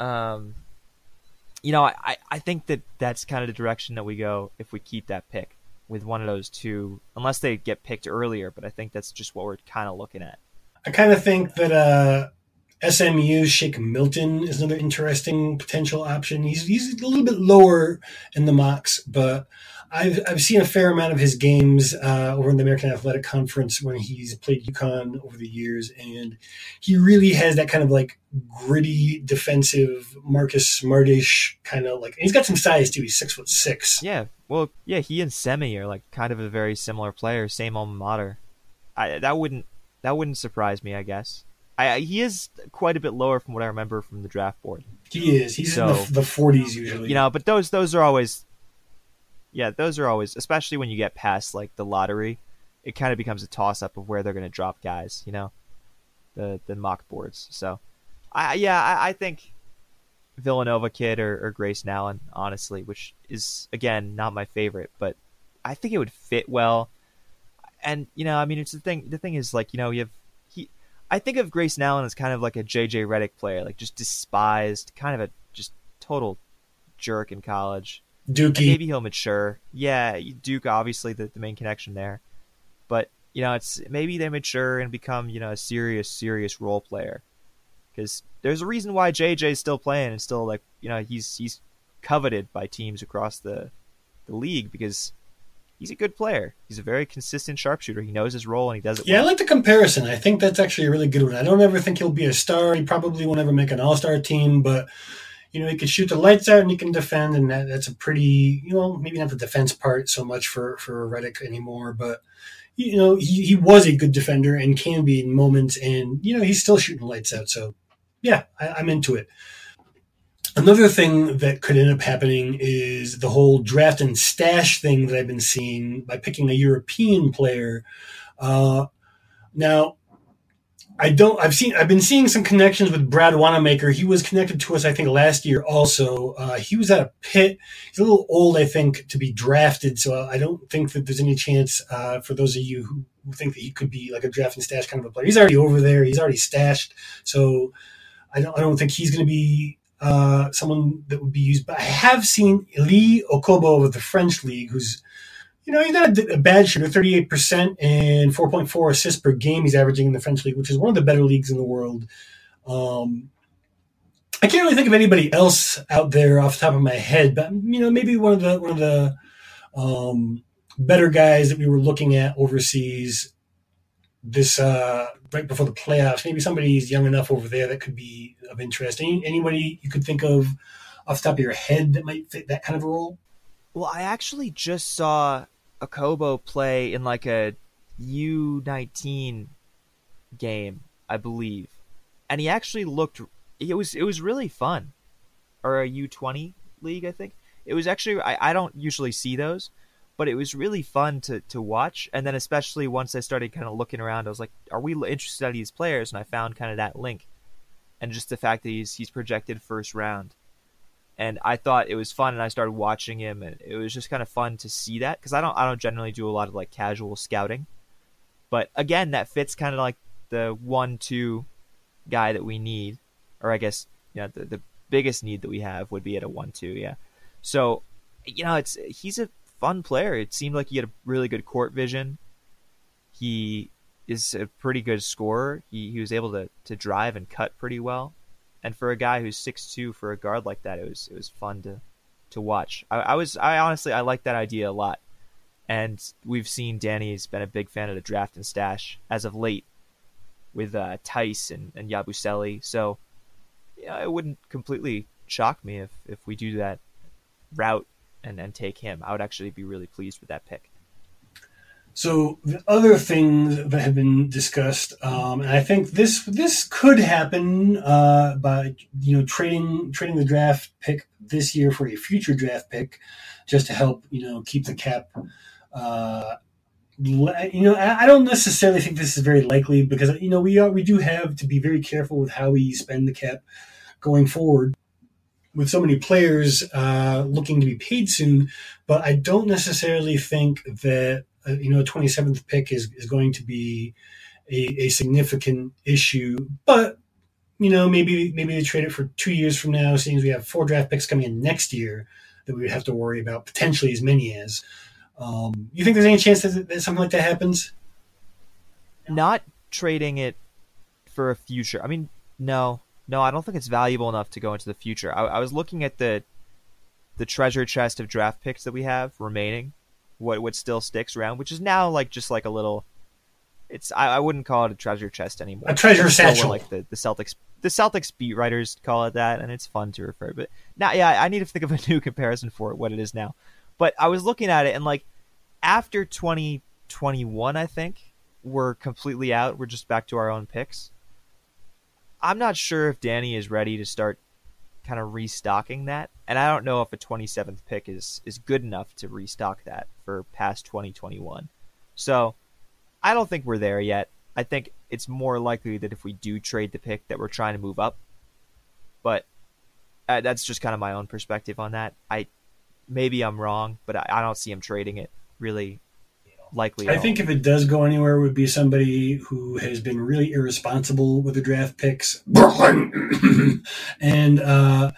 Um, you know, I, I think that that's kind of the direction that we go if we keep that pick with one of those two, unless they get picked earlier. But I think that's just what we're kind of looking at. I kind of think that uh, SMU Shake Milton is another interesting potential option. He's he's a little bit lower in the mocks, but I've I've seen a fair amount of his games uh, over in the American Athletic Conference when he's played UConn over the years, and he really has that kind of like gritty defensive Marcus Smartish kind of like. he's got some size too. He's six foot six. Yeah, well, yeah, he and Semi are like kind of a very similar player, same alma mater. I that wouldn't that wouldn't surprise me, I guess. I, he is quite a bit lower from what I remember from the draft board. He is. He's so, in the, 40s usually. You know, but those those are always, yeah, those are always, especially when you get past like the lottery, it kind of becomes a toss up of where they're going to drop guys. You know, the the mock boards. So, I yeah, I, I think Villanova kid or, or Grayson Allen, honestly, which is again not my favorite, but I think it would fit well. And you know, I mean, it's the thing. The thing is, like, you know, you have he. I think of Grayson Allen as kind of like a JJ Redick player, like just despised, kind of a just total jerk in college. Dookie. maybe he'll mature. Yeah, Duke obviously the, the main connection there, but you know it's maybe they mature and become you know a serious serious role player because there's a reason why JJ is still playing and still like you know he's he's coveted by teams across the the league because he's a good player. He's a very consistent sharpshooter. He knows his role and he does it. Yeah, well. I like the comparison. I think that's actually a really good one. I don't ever think he'll be a star. He probably won't ever make an All Star team, but you know he can shoot the lights out and he can defend, and that, that's a pretty you know maybe not the defense part so much for for Redick anymore, but. You know, he, he was a good defender and can be in moments, and you know he's still shooting lights out. So, yeah, I, I'm into it. Another thing that could end up happening is the whole draft and stash thing that I've been seeing by picking a European player. Uh, now, I don't. I've seen. I've been seeing some connections with Brad Wanamaker. He was connected to us, I think, last year. Also, uh, he was at a Pitt. He's a little old, I think, to be drafted. So I don't think that there's any chance uh, for those of you who, who think that he could be like a draft and stash kind of a player. He's already over there. He's already stashed. So I don't. I don't think he's going to be uh, someone that would be used. But I have seen Elie Okobo of the French league, who's you know he's not a, bad shooter, thirty eight percent and four point four assists per game. He's averaging in the French league, which is one of the better leagues in the world. Um, I can't really think of anybody else out there off the top of my head, but you know maybe one of the one of the um, better guys that we were looking at overseas this uh, right before the playoffs. Maybe somebody's young enough over there that could be of interest. Any, anybody you could think of off the top of your head that might fit that kind of a role? Well, I actually just saw Okobo play in like a U19 game, I believe, and he actually looked. It was it was really fun, or a U20 league, I think. It was actually I, I don't usually see those, but it was really fun to, to watch. And then especially once I started kind of looking around, I was like, are we interested in these players? And I found kind of that link, and just the fact that he's he's projected first round. And I thought it was fun, and I started watching him, and it was just kind of fun to see that because I don't I don't generally do a lot of like casual scouting, but again, that fits kind of like the one two guy that we need, or I guess you know the the biggest need that we have would be at a one two, yeah. So you know it's he's a fun player. It seemed like he had a really good court vision. He is a pretty good scorer. He he was able to to drive and cut pretty well. And for a guy who's six two for a guard like that, it was it was fun to to watch. I, I was I honestly I like that idea a lot. And we've seen Danny's been a big fan of the draft and stash as of late with uh, Theis and, and Yabusele. So yeah, it wouldn't completely shock me if, if we do that route and, and take him. I would actually be really pleased with that pick. So the other things that have been discussed, um, and I think this this could happen uh, by you know trading trading the draft pick this year for a future draft pick, just to help you know keep the cap. Uh, you know, I don't necessarily think this is very likely because you know we are we do have to be very careful with how we spend the cap going forward with so many players uh, looking to be paid soon. But I don't necessarily think that uh, you know, 27th pick is, is going to be a, a significant issue. But, you know, maybe maybe they trade it for two years from now, seeing as we have four draft picks coming in next year that we would have to worry about, potentially as many as. Um, you think there's any chance that, that something like that happens? Not trading it for a future. I mean, no, no, I don't think it's valuable enough to go into the future. I, I was looking at the the treasure chest of draft picks that we have remaining, what what still sticks around, which is now like just like a little. It's I, I wouldn't call it a treasure chest anymore. A treasure satchel, like the, the Celtics the Celtics beat writers call it that, and it's fun to refer. But now, yeah, I need to think of a new comparison for it, what it is now. But I was looking at it, and like after 2021, I think we're completely out. We're just back to our own picks. I'm not sure if Danny is ready to start kind of restocking that. And I don't know if a 27th pick is is good enough to restock that for past 2021. So I don't think we're there yet. I think it's more likely that if we do trade the pick that we're trying to move up. But uh, that's just kind of my own perspective on that. I maybe I'm wrong, but I, I don't see him trading it really likely. I think if it does go anywhere, it would be somebody who has been really irresponsible with the draft picks, Brooklyn, and uh,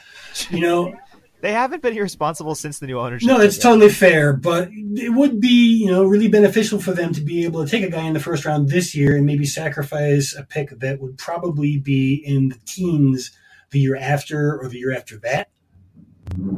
you know. They haven't been irresponsible since the new ownership. No, it's totally fair, but it would be, you know, really beneficial for them to be able to take a guy in the first round this year and maybe sacrifice a pick that would probably be in the teens the year after or the year after that.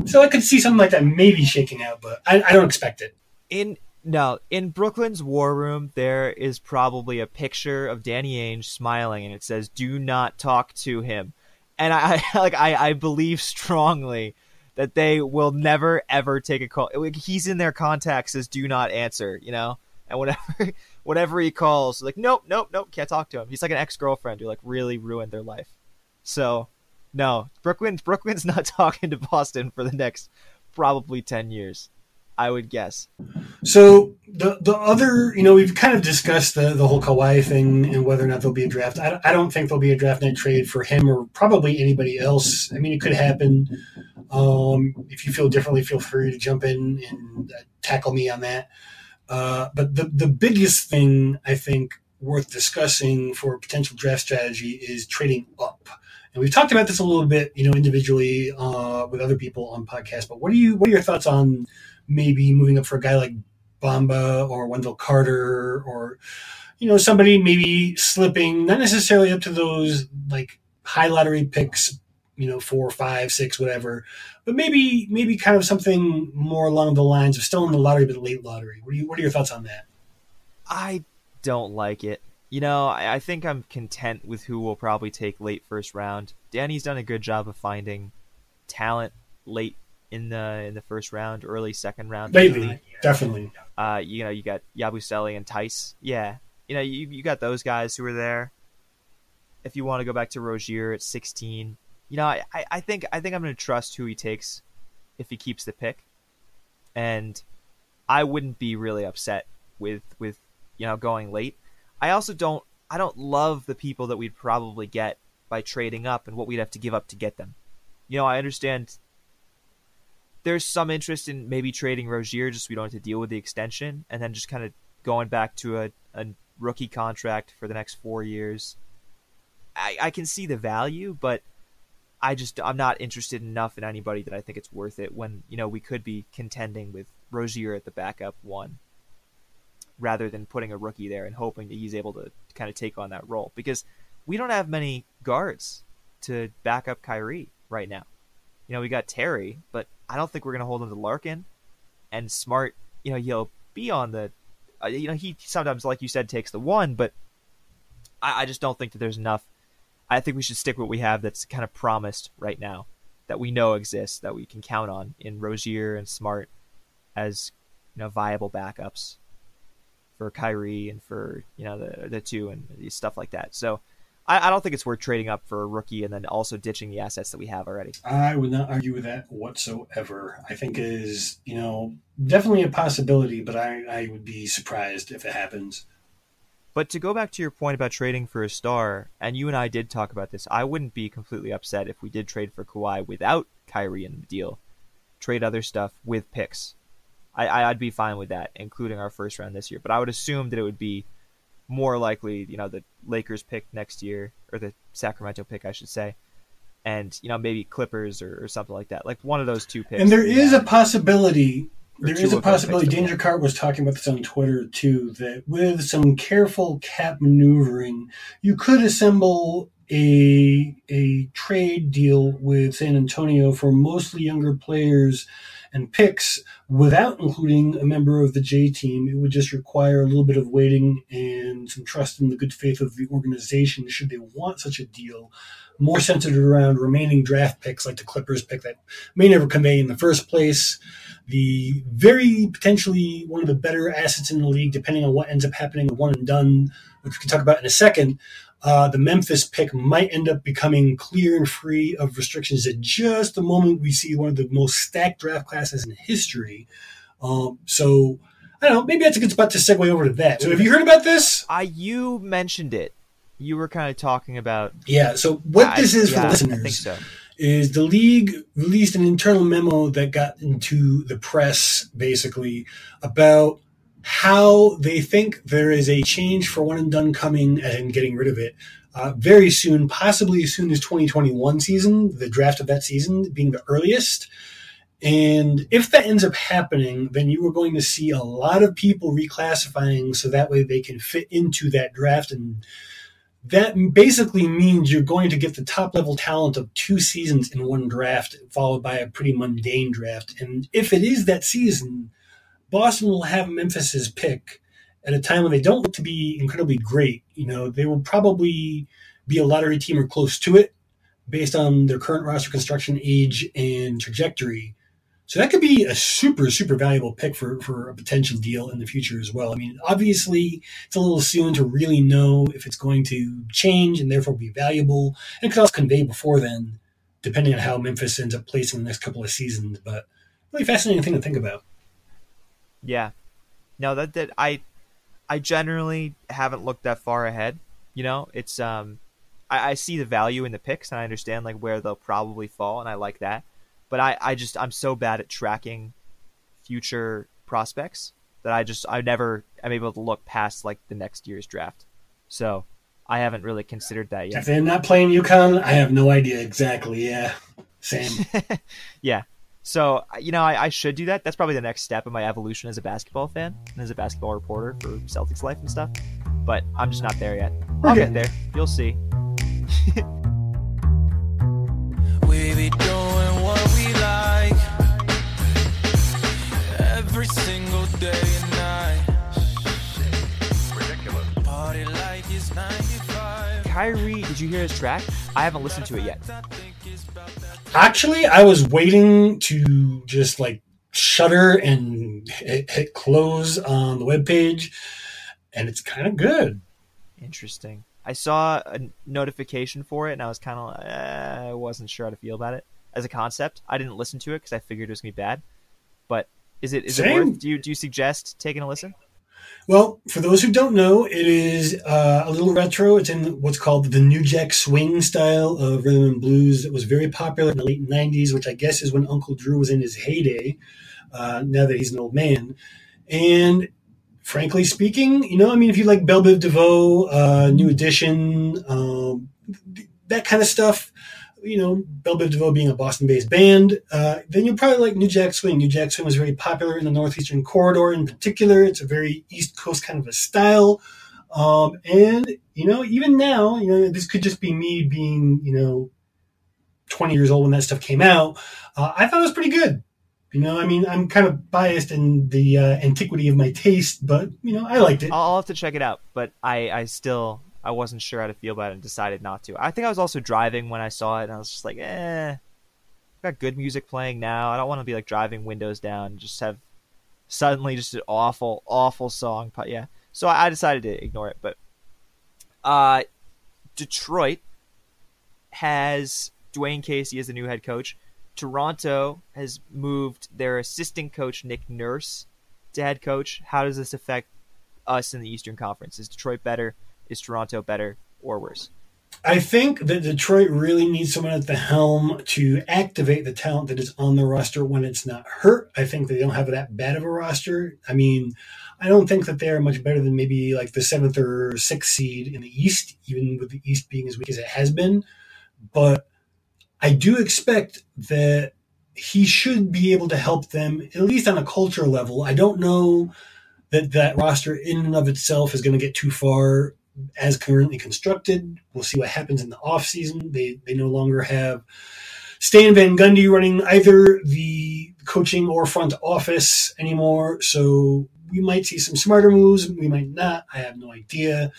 So I could see something like that maybe shaking out, but I, I don't expect it. In no, in Brooklyn's war room, there is probably a picture of Danny Ainge smiling, and it says, "Do not talk to him." And I, I like I, I believe strongly that they will never ever take a call. He's in their contacts as "Do not answer," you know, and whatever whatever he calls, like nope, nope, nope, can't talk to him. He's like an ex girlfriend who like really ruined their life. So, no, Brooklyn Brooklyn's not talking to Boston for the next probably ten years. I would guess. So the the other, you know, we've kind of discussed the the whole Kawhi thing and whether or not there'll be a draft. I, I don't think there'll be a draft night trade for him or probably anybody else. I mean, it could happen. Um, if you feel differently, feel free to jump in and uh, tackle me on that. Uh, but the the biggest thing I think worth discussing for potential draft strategy is trading up. And we've talked about this a little bit, you know, individually uh, with other people on podcasts. But what are you? What are your thoughts on maybe moving up for a guy like Bamba or Wendell Carter or you know somebody maybe slipping not necessarily up to those like high lottery picks you know four five six whatever but maybe maybe kind of something more along the lines of still in the lottery but late lottery. What are you what are your thoughts on that? I don't like it. You know I, I think i'm content with who will probably take late first round. Danny's done a good job of finding talent late in the in the first round, early second round. Maybe, definitely. Uh, you know, you got Yabusele and Theis. Yeah, you know, you you got those guys who are there. If you want to go back to Rozier at 16, you know, I, I think I think I'm going to trust who he takes if he keeps the pick, and I wouldn't be really upset with with you know going late. I also don't I don't love the people that we'd probably get by trading up and what we'd have to give up to get them. You know, I understand there's some interest in maybe trading Rozier just so we don't have to deal with the extension, and then just kind of going back to a, a rookie contract for the next four years. I, I can see the value, but I just I'm not interested enough in anybody that I think it's worth it when you know we could be contending with Rozier at the backup one, rather than putting a rookie there and hoping that he's able to kind of take on that role because we don't have many guards to back up Kyrie right now. You know, we got Terry, but I don't think we're going to hold him to Larkin. And Smart, you know, he'll be on the, uh, you know, he sometimes, like you said, takes the one, but I, I just don't think that there's enough. I think we should stick with what we have that's kind of promised right now, that we know exists, that we can count on in Rozier and Smart as, you know, viable backups for Kyrie and for, you know, the, the two and stuff like that. So, I, I, don't think it's worth trading up for a rookie and then also ditching the assets that we have already. I would not argue with that whatsoever. I think is you know definitely a possibility, but I, I would be surprised if it happens. But to go back to your point about trading for a star, and you and I did talk about this, I wouldn't be completely upset if we did trade for Kawhi without Kyrie in the deal. Trade other stuff with picks. I, I'd be fine with that, including our first round this year. But I would assume that it would be more likely, you know, the Lakers pick next year or the Sacramento pick, I should say, and you know maybe Clippers or, or something like that, like one of those two picks. And there is a possibility. There is a possibility. Danger Cart was talking about this on Twitter too. That with some careful cap maneuvering, you could assemble a a trade deal with San Antonio for mostly younger players and picks without including a member of the J team. It would just require a little bit of waiting and some trust in the good faith of the organization should they want such a deal. More centered around remaining draft picks like the Clippers pick that may never come in the first place. The very potentially one of the better assets in the league, depending on what ends up happening, one and done, which we can talk about in a second uh, the Memphis pick might end up becoming clear and free of restrictions at just the moment we see one of the most stacked draft classes in history. Um, so I don't know. Maybe that's a good spot to segue over to that. So have you heard about this? I you mentioned it. You were kind of talking about. Yeah. So what I, this is yeah, for listeners so. is the league released an internal memo that got into the press basically about how they think there is a change for one and done coming and getting rid of it uh, very soon, possibly as soon as 2021 season, the draft of that season being the earliest. And if that ends up happening, then you are going to see a lot of people reclassifying so that way they can fit into that draft. And that basically means you're going to get the top level talent of two seasons in one draft, followed by a pretty mundane draft. And if it is that season, Boston will have Memphis's pick at a time when they don't look to be incredibly great. You know, they will probably be a lottery team or close to it based on their current roster construction, age, and trajectory. So that could be a super, super valuable pick for, for a potential deal in the future as well. I mean, obviously, it's a little soon to really know if it's going to change and therefore be valuable. And it could also convey before then, depending on how Memphis ends up placing the next couple of seasons. But really fascinating thing to think about. Yeah. No, that that I I generally haven't looked that far ahead. You know, it's um I, I see the value in the picks and I understand like where they'll probably fall and I like that. But I, I just I'm so bad at tracking future prospects that I just I never am able to look past like the next year's draft. So I haven't really considered that yet. If they're not playing UConn, I have no idea exactly. Yeah, same. yeah, so you know, I, I, should do that. That's probably the next step in my evolution as a basketball fan and as a basketball reporter for Celtics Life and stuff. But I'm just not there yet. I'll get there. You'll see. we be doing what we like every single day and night. Ridiculous. Party like it's 95. Kyrie, did you hear his track? I haven't listened to it yet. Actually, I was waiting to just like shutter and hit, hit close on the web page, and it's kind of good. Interesting. I saw a notification for it, and I was kind of uh, I wasn't sure how to feel about it as a concept. I didn't listen to it because I figured it was gonna be bad. But is it is Same. it worth? Do you do you suggest taking a listen? Well, for those who don't know, it is uh, a little retro. It's in what's called the New Jack Swing style of rhythm and blues that was very popular in the late 90s, which I guess is when Uncle Drew was in his heyday, uh, now that he's an old man. And frankly speaking, you know, I mean, if you like Bell Biv DeVoe, uh, New Edition, um, that kind of stuff, you know, Biv DeVoe being a Boston-based band, uh, then you'll probably like New Jack Swing. New Jack Swing was very popular in the Northeastern Corridor in particular. It's a very East Coast kind of a style. Um, and, you know, even now, you know, this could just be me being, you know, 20 years old when that stuff came out. Uh, I thought it was pretty good. You know, I mean, I'm kind of biased in the uh, antiquity of my taste, but, you know, I liked it. I'll have to check it out, but I, I still I wasn't sure how to feel about it and decided not to. I think I was also driving when I saw it, and I was just like, eh, got good music playing now. I don't want to be like driving windows down and just have suddenly just an awful, awful song. But yeah, so I decided to ignore it. But uh, Detroit has Dwayne Casey as the new head coach. Toronto has moved their assistant coach Nick Nurse to head coach. How does this affect us in the Eastern Conference? Is Detroit better? Is Toronto better or worse? I think that Detroit really needs someone at the helm to activate the talent that is on the roster when it's not hurt. I think they don't have that bad of a roster. I mean, I don't think that they are much better than maybe like the seventh or sixth seed in the East, even with the East being as weak as it has been. But I do expect that he should be able to help them, at least on a culture level. I don't know that that roster in and of itself is going to get too far as currently constructed. We'll see what happens in the offseason. They they no longer have Stan Van Gundy running either the coaching or front office anymore. So we might see some smarter moves. We might not. I have no idea.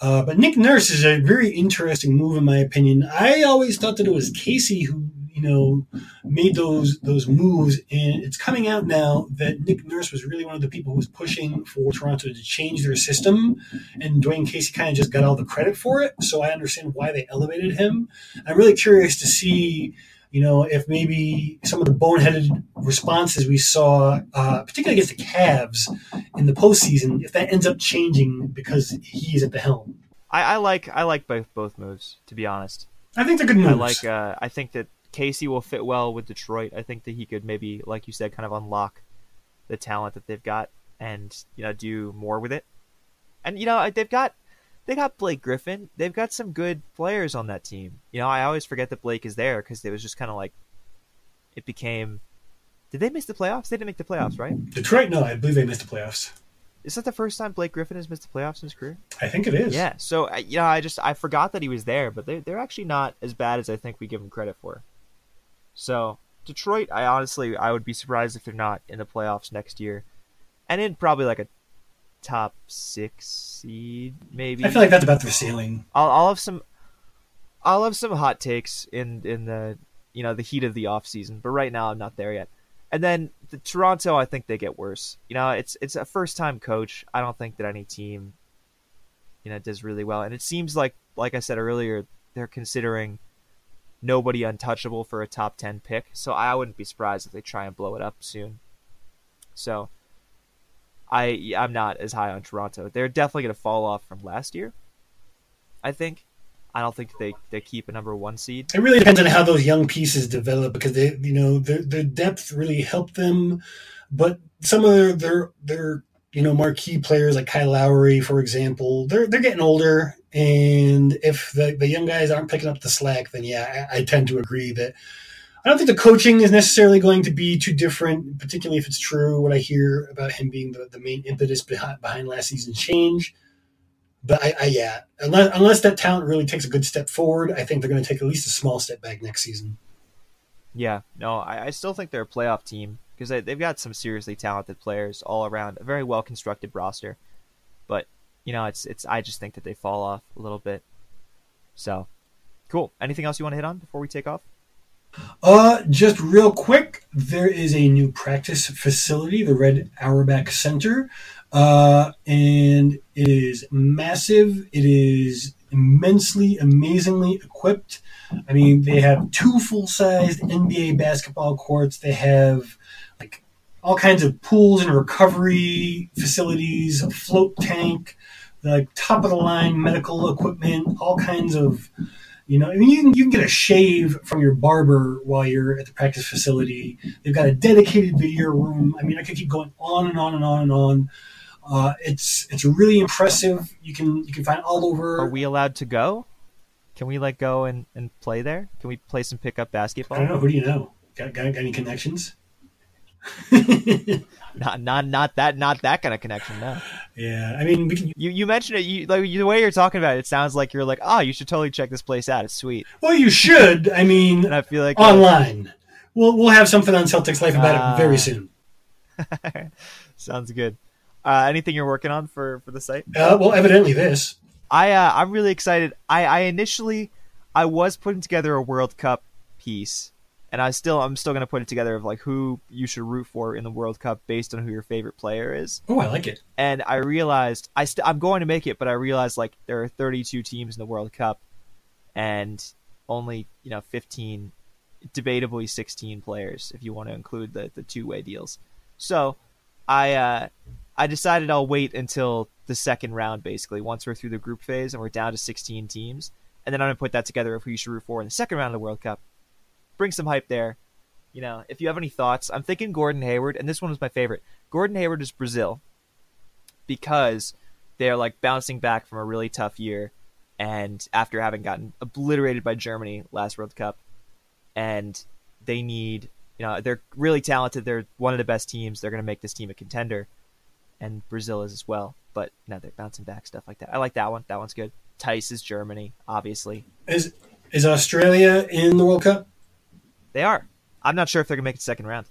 Uh, but Nick Nurse is a very interesting move, in my opinion. I always thought that it was Casey who you know, made those those moves. And it's coming out now that Nick Nurse was really one of the people who was pushing for Toronto to change their system, and Dwayne Casey kind of just got all the credit for it. So I understand why they elevated him. I'm really curious to see. You know, if maybe some of the boneheaded responses we saw, uh, particularly against the Cavs in the postseason, if that ends up changing because he's at the helm. I, I like I like both both moves to be honest. I think they're good moves. I like. Uh, I think that Casey will fit well with Detroit. I think that he could maybe, like you said, kind of unlock the talent that they've got and you know do more with it. And you know they've got they got Blake Griffin. They've got some good players on that team. You know I always forget that Blake is there because it was just kind of like it became. Did they miss the playoffs? They didn't make the playoffs, right? Detroit, no, I believe they missed the playoffs. Is that the first time Blake Griffin has missed the playoffs in his career? I think it is. Yeah. So uh, you know, I just I forgot that he was there, but they they're actually not as bad as I think we give them credit for. So Detroit, I honestly I would be surprised if they're not in the playoffs next year, and in probably like a top six seed maybe. I feel like that's about their ceiling. I'll, I'll have some, I'll have some hot takes in in the you know the heat of the off season, but right now I'm not there yet. And then the Toronto, I think they get worse. You know, it's it's a first time coach. I don't think that any team, you know, does really well. And it seems like, like I said earlier, they're considering nobody untouchable for a top 10 pick. So I wouldn't be surprised if they try and blow it up soon. So I I'm not as high on Toronto. They're definitely going to fall off from last year. I think. I don't think they, they keep a number one seed. It really depends on how those young pieces develop because they you know their their depth really helped them, but some of their their, their you know marquee players like Kyle Lowry, for example, they're they're getting older and if the, the young guys aren't picking up the slack, then yeah, I, I tend to agree that I don't think the coaching is necessarily going to be too different, particularly if it's true what I hear about him being the, the main impetus behind, behind last season's change. But I, I, yeah, unless unless that talent really takes a good step forward, I think they're going to take at least a small step back next season. Yeah, no, I, I still think they're a playoff team because they, they've got some seriously talented players all around, a very well constructed roster. But you know, it's it's I just think that they fall off a little bit. So, cool. Anything else you want to hit on before we take off? Uh, just real quick, there is a new practice facility, the Red Auerbach Center, uh, and it is massive. It is immensely, amazingly equipped. I mean, they have two full-sized NBA basketball courts. They have all kinds of pools and recovery facilities, a float tank, like top of the line medical equipment, all kinds of you know, I mean, you can, you can get a shave from your barber while you're at the practice facility. They've got a dedicated video room. I mean, I could keep going on and on and on and on. Uh, it's it's really impressive. You can you can find all over. Are we allowed to go? Can we like go and, and play there? Can we play some pickup basketball? I don't know. Who do you know? Got got, got any connections? not not not that not that kind of connection. No. Yeah, I mean, can, you you mentioned it. You like the way you're talking about it. It sounds like you're like, oh, you should totally check this place out. It's sweet. Well, you should. I mean, and I feel like online. Uh, we'll we'll have something on Celtics Life about uh, it very ah. soon. sounds good. Uh, anything you're working on for for the site? Uh, well, evidently this. I uh, I'm really excited. I I initially I was putting together a World Cup piece and I still I'm still gonna put it together of like who you should root for in the World Cup based on who your favorite player is. Oh, I like it. And I realized I st- I'm going to make it, but I realized like there are 32 teams in the World Cup, and only you know 15, debatably 16 players if you want to include the the two way deals. So I uh, I decided I'll wait until the second round basically once we're through the group phase and we're down to 16 teams, and then I'm gonna put that together of who you should root for in the second round of the World Cup bring some hype there. You know, if you have any thoughts, I'm thinking Gordon Hayward, and this one was my favorite. Gordon Hayward is Brazil because they're like bouncing back from a really tough year, and after having gotten obliterated by Germany last World Cup, and they need, you know, they're really talented. They're one of the best teams. They're going to make this team a contender, and Brazil is as well. But now they're bouncing back, stuff like that. I like that one. That one's good. Theis is Germany, obviously. Is is Australia in the World Cup? They are. I'm not sure if they're gonna make it second round,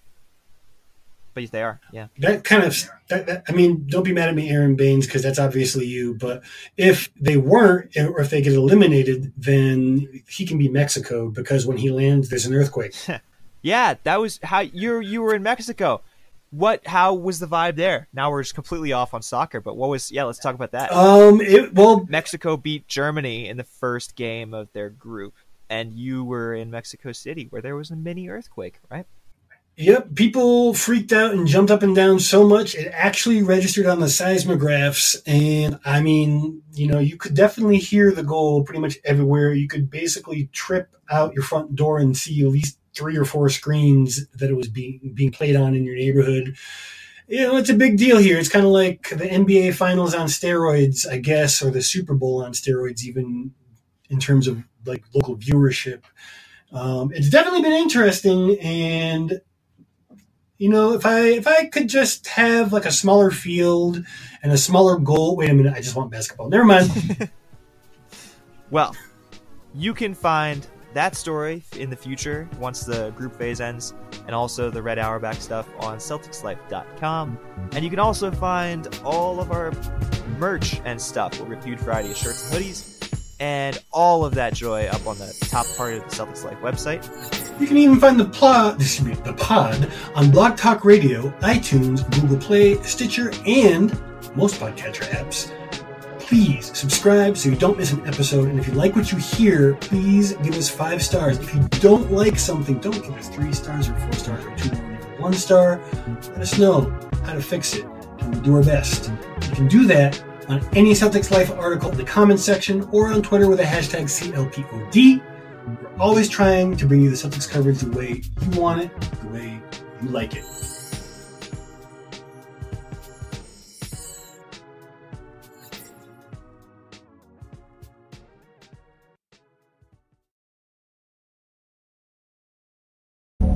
but they are. Yeah. That kind of. That, that, I mean, don't be mad at me, Aron Baynes, because that's obviously you. But if they weren't, or if they get eliminated, then he can be Mexico because when he lands, there's an earthquake. yeah, that was how you you were in Mexico. What? How was the vibe there? Now we're just completely off on soccer, but what was? Yeah, let's talk about that. Um, it, well, Mexico beat Germany in the first game of their group and you were in Mexico City where there was a mini earthquake, right? Yep, people freaked out and jumped up and down so much it actually registered on the seismographs. And I mean, you know, you could definitely hear the goal pretty much everywhere. You could basically trip out your front door and see at least three or four screens that it was being being played on in your neighborhood. You know, it's a big deal here. It's kind of like the NBA Finals on steroids, I guess, or the Super Bowl on steroids, even in terms of like local viewership. Um, it's definitely been interesting, and you know, if I if I could just have like a smaller field and a smaller goal. Wait a minute, I just want basketball. Never mind. well, you can find that story in the future once the group phase ends, and also the Red Auerbach stuff on CelticsLife.com. And you can also find all of our merch and stuff. We're Reviewed Friday shirts and hoodies and all of that joy up on the top part of the Celtics Life website. You can even find the plot, the pod on Blog Talk Radio, iTunes, Google Play, Stitcher, and most podcatcher apps. Please subscribe so you don't miss an episode. And if you like what you hear, please give us five stars. If you don't like something, don't give us three stars or four stars or two or one star. Let us know how to fix it, and we'll do our best. You can do that on any Celtics Life article in the comments section or on Twitter with the hashtag CLPOD. We're always trying to bring you the Celtics coverage the way you want it, the way you like it.